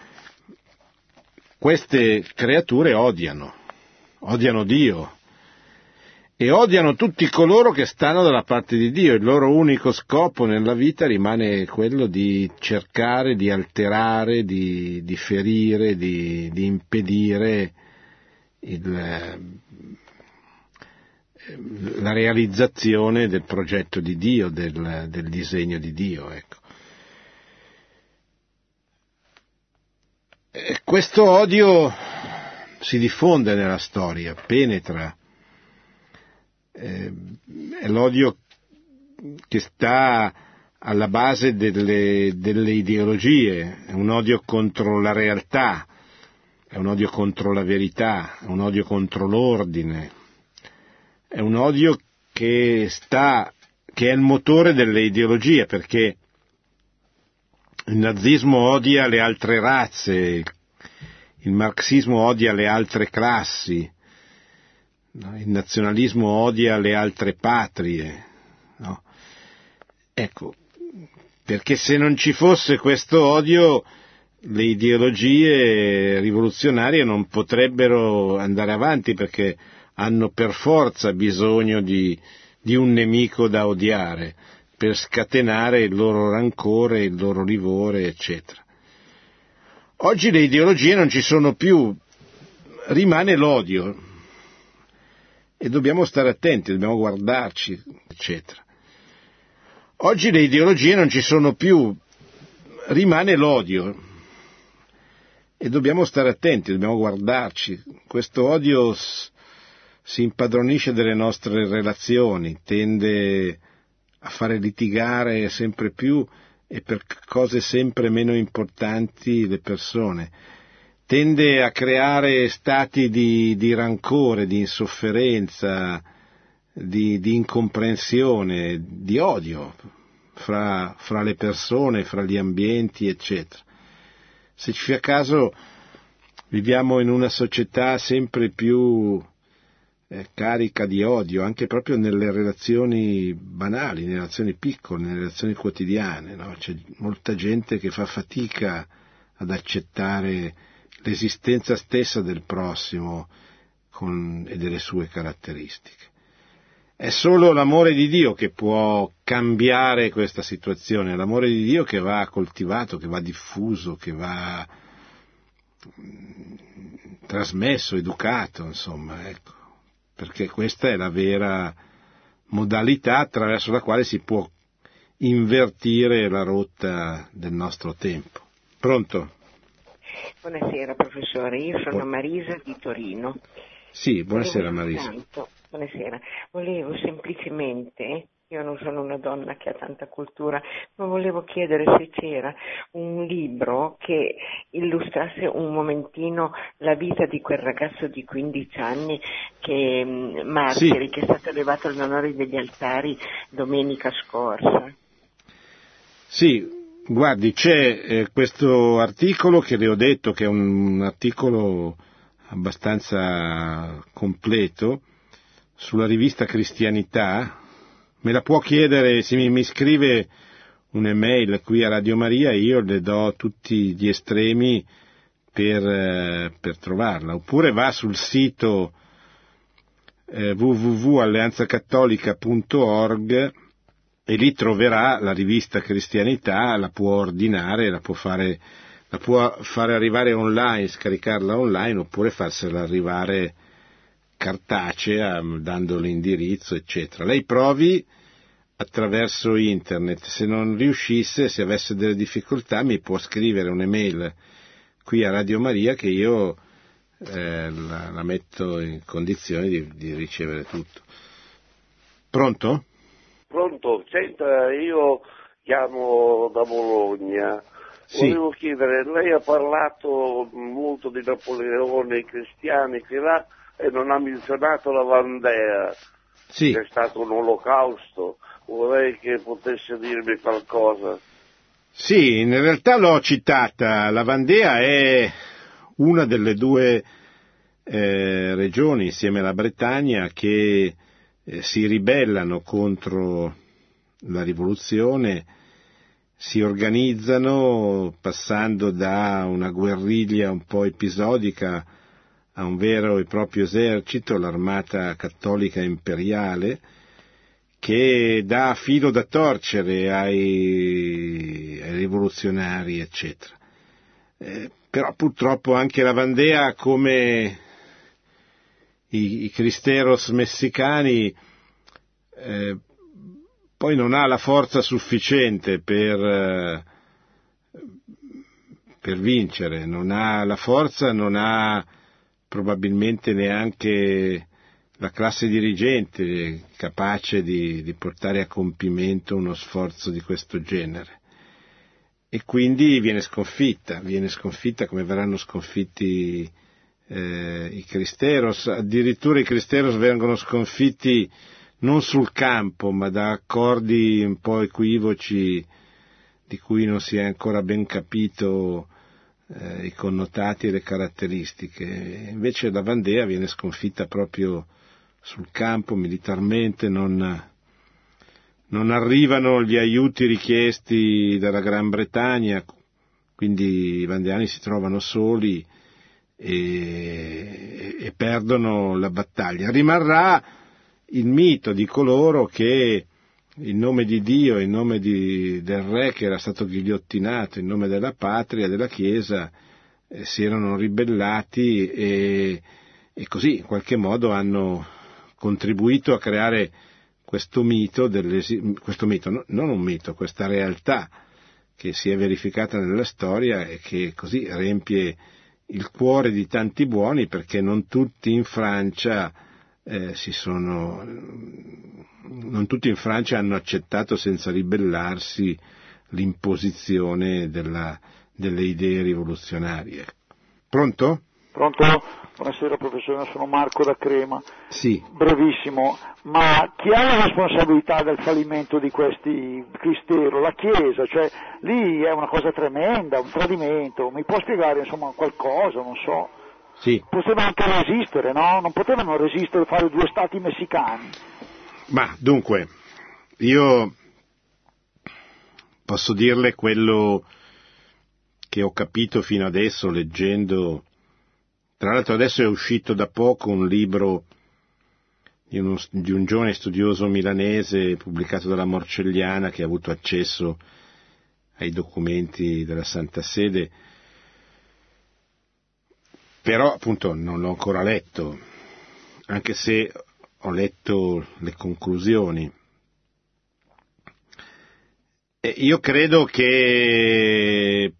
queste creature odiano, odiano Dio e odiano tutti coloro che stanno dalla parte di Dio. Il loro unico scopo nella vita rimane quello di cercare di alterare, di, di ferire, di, di impedire il, la realizzazione del progetto di Dio, del, del disegno di Dio. Ecco. Questo odio si diffonde nella storia, penetra, eh, è l'odio che sta alla base delle, delle ideologie, è un odio contro la realtà, è un odio contro la verità, è un odio contro l'ordine, è un odio che sta, che è il motore delle ideologie, perché il nazismo odia le altre razze, il marxismo odia le altre classi, il nazionalismo odia le altre patrie. No? Ecco, perché se non ci fosse questo odio le ideologie rivoluzionarie non potrebbero andare avanti perché hanno per forza bisogno di, di un nemico da odiare per scatenare il loro rancore, il loro livore, eccetera. Oggi le ideologie non ci sono più, rimane l'odio e dobbiamo stare attenti, dobbiamo guardarci, eccetera. Oggi le ideologie non ci sono più, rimane l'odio e dobbiamo stare attenti, dobbiamo guardarci. Questo odio si impadronisce delle nostre relazioni, tende a fare litigare sempre più e per cose sempre meno importanti le persone. Tende a creare stati di, di rancore, di insofferenza, di, di incomprensione, di odio fra, fra, le persone, fra gli ambienti, eccetera. Se ci fa caso viviamo in una società sempre più eh, carica di odio, anche proprio nelle relazioni banali, nelle relazioni piccole, nelle relazioni quotidiane. No? C'è molta gente che fa fatica ad accettare l'esistenza stessa del prossimo con, e delle sue caratteristiche. È solo l'amore di Dio che può cambiare questa situazione, l'amore di Dio che va coltivato, che va diffuso, che va mm, trasmesso, educato, insomma, ecco, perché questa è la vera modalità attraverso la quale si può invertire la rotta del nostro tempo. Pronto? Buonasera professore, io sono Marisa di Torino. Sì, buonasera Marisa. Buonasera, volevo semplicemente, io non sono una donna che ha tanta cultura, ma volevo chiedere se c'era un libro che illustrasse un momentino la vita di quel ragazzo di 15 anni che, mm, Martiri, sì. che è stato elevato all'onore degli altari domenica scorsa. Sì, guardi, c'è eh, questo articolo che le ho detto che è un, articolo abbastanza completo sulla rivista Cristianità, me la può chiedere se mi, mi scrive un'email qui a Radio Maria, io le do tutti gli estremi per, eh, per trovarla, oppure va sul sito eh, www.alleanzacattolica.org e lì troverà la rivista Cristianità, la può ordinare, la può fare, la può fare arrivare online, scaricarla online, oppure farsela arrivare cartacea dando l'indirizzo, eccetera. Lei provi attraverso internet, se non riuscisse, se avesse delle difficoltà, mi può scrivere un'email qui a Radio Maria che io eh, la, la, metto in condizioni di, di, ricevere tutto. Pronto? Pronto, senta, io chiamo da Bologna. Sì. Volevo chiedere, lei ha parlato molto di Napoleone, i cristiani, che là e non ha menzionato la Vandea, sì. che è stato un olocausto. Vorrei che potesse dirmi qualcosa. Sì, in realtà l'ho citata. La Vandea è una delle due eh, regioni, insieme alla Bretagna, che eh, si ribellano contro la rivoluzione, si organizzano passando da una guerriglia un po' episodica a un vero e proprio esercito, l'armata cattolica imperiale, che dà filo da torcere ai, ai rivoluzionari, eccetera. Eh, però purtroppo anche la Vandea, come i, i cristeros messicani eh, poi non ha la forza sufficiente per, eh, per vincere, non ha la forza, non ha probabilmente neanche la classe dirigente capace di, di, portare a compimento uno sforzo di questo genere. E quindi viene sconfitta, viene sconfitta come verranno sconfitti eh, i Cristeros, addirittura i Cristeros vengono sconfitti non sul campo, ma da accordi un po' equivoci di cui non si è ancora ben capito eh, i connotati e le caratteristiche. Invece la Vandea viene sconfitta proprio sul campo militarmente, non, non arrivano gli aiuti richiesti dalla Gran Bretagna, quindi i vandeani si trovano soli e, e perdono la battaglia. Rimarrà il mito di coloro che in nome di Dio, in nome di, del re che era stato ghigliottinato, in nome della patria, della Chiesa, eh, si erano ribellati e, e, così in qualche modo hanno contribuito a creare questo mito, questo mito, no, non un mito, questa realtà che si è verificata nella storia e che così riempie il cuore di tanti buoni perché non tutti in Francia eh, sono, non tutti in Francia hanno accettato senza ribellarsi l'imposizione della, delle idee rivoluzionarie. Pronto? Pronto? Buonasera professore, sono Marco da Crema. Sì. Brevissimo, ma chi ha la responsabilità del fallimento di questi cristero? La Chiesa, cioè lì è una cosa tremenda, un tradimento. Mi può spiegare insomma qualcosa, non so? Sì. Potevano anche resistere, no? Non potevano resistere fare due stati messicani. Ma dunque, io posso dirle quello che ho capito fino adesso leggendo. Tra l'altro adesso è uscito da poco un libro di, uno, di un giovane studioso milanese pubblicato dalla Morcelliana che ha avuto accesso ai documenti della Santa Sede però appunto non l'ho ancora letto, anche se ho letto le conclusioni. E io credo che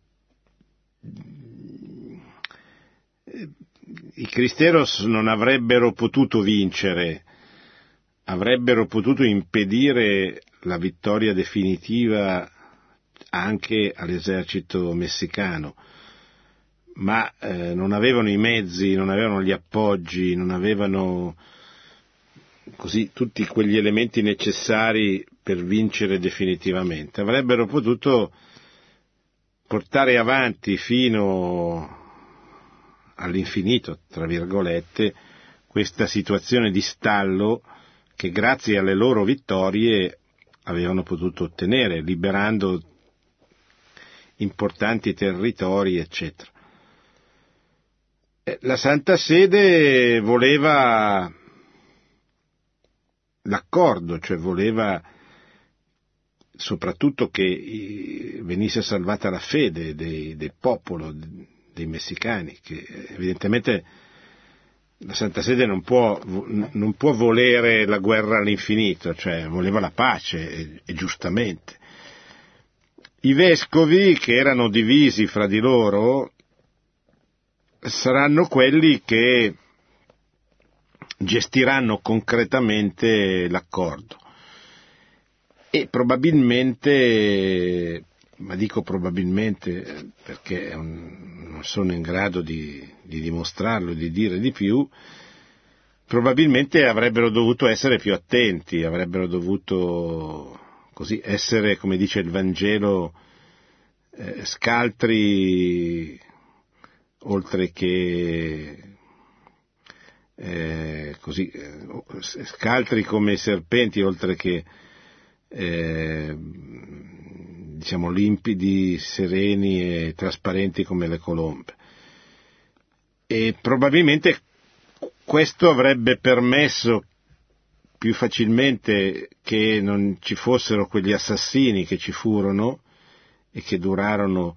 i Cristeros non avrebbero potuto vincere, avrebbero potuto impedire la vittoria definitiva anche all'esercito messicano ma eh, non avevano i mezzi, non avevano gli appoggi, non avevano così tutti quegli elementi necessari per vincere definitivamente. Avrebbero potuto portare avanti fino all'infinito, tra virgolette, questa situazione di stallo che grazie alle loro vittorie avevano potuto ottenere, liberando importanti territori, eccetera. Eh, la Santa Sede voleva l'accordo, cioè voleva soprattutto che venisse salvata la fede del popolo, dei messicani, che evidentemente la Santa Sede non può, non può volere la guerra all'infinito, cioè voleva la pace, e, e giustamente. I vescovi, che erano divisi fra di loro, saranno quelli che gestiranno concretamente l'accordo e probabilmente, ma dico probabilmente perché non sono in grado di, di dimostrarlo, di dire di più, probabilmente avrebbero dovuto essere più attenti, avrebbero dovuto così essere, come dice il Vangelo, eh, scaltri oltre che eh, così, eh, scaltri come serpenti, oltre che eh, diciamo limpidi, sereni e trasparenti come le colombe. E probabilmente questo avrebbe permesso più facilmente che non ci fossero quegli assassini che ci furono e che durarono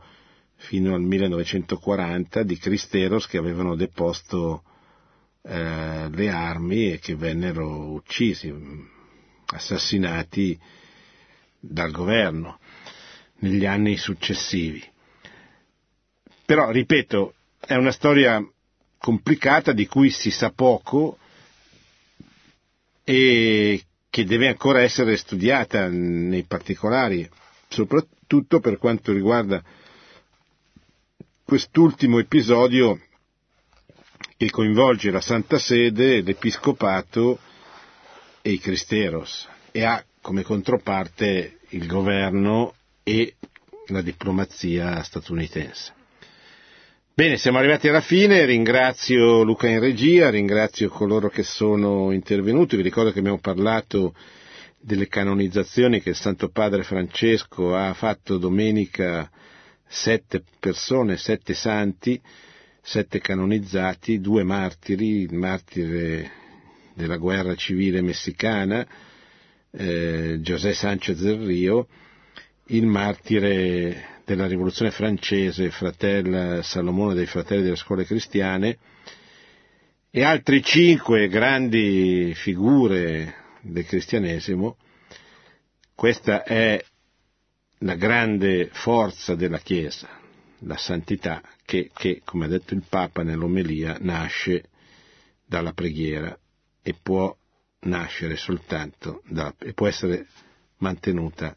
fino al 1940 di Cristeros che avevano deposto eh, le armi e che vennero uccisi, assassinati dal governo negli anni successivi. Però, ripeto, è una storia complicata di cui si sa poco e che deve ancora essere studiata nei particolari, soprattutto per quanto riguarda quest'ultimo episodio che coinvolge la Santa Sede, l'Episcopato e i Cristeros e ha come controparte il governo e la diplomazia statunitense. Bene, siamo arrivati alla fine, ringrazio Luca in regia, ringrazio coloro che sono intervenuti, vi ricordo che abbiamo parlato delle canonizzazioni che il Santo Padre Francesco ha fatto domenica sette persone, sette santi, sette canonizzati, due martiri, il martire della guerra civile messicana, eh, José Sánchez del Rio, il martire della rivoluzione francese, fratel Salomone dei fratelli delle scuole cristiane, e altri cinque grandi figure del cristianesimo. Questa è la grande forza della Chiesa, la santità che, che, come ha detto il Papa nell'omelia, nasce dalla preghiera e può nascere soltanto da, e può essere mantenuta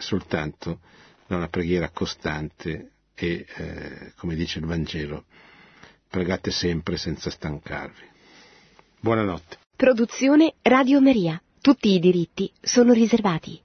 soltanto da una preghiera costante e, eh, come dice il Vangelo, pregate sempre senza stancarvi. Buonanotte. Produzione Radio Maria. Tutti i diritti sono riservati.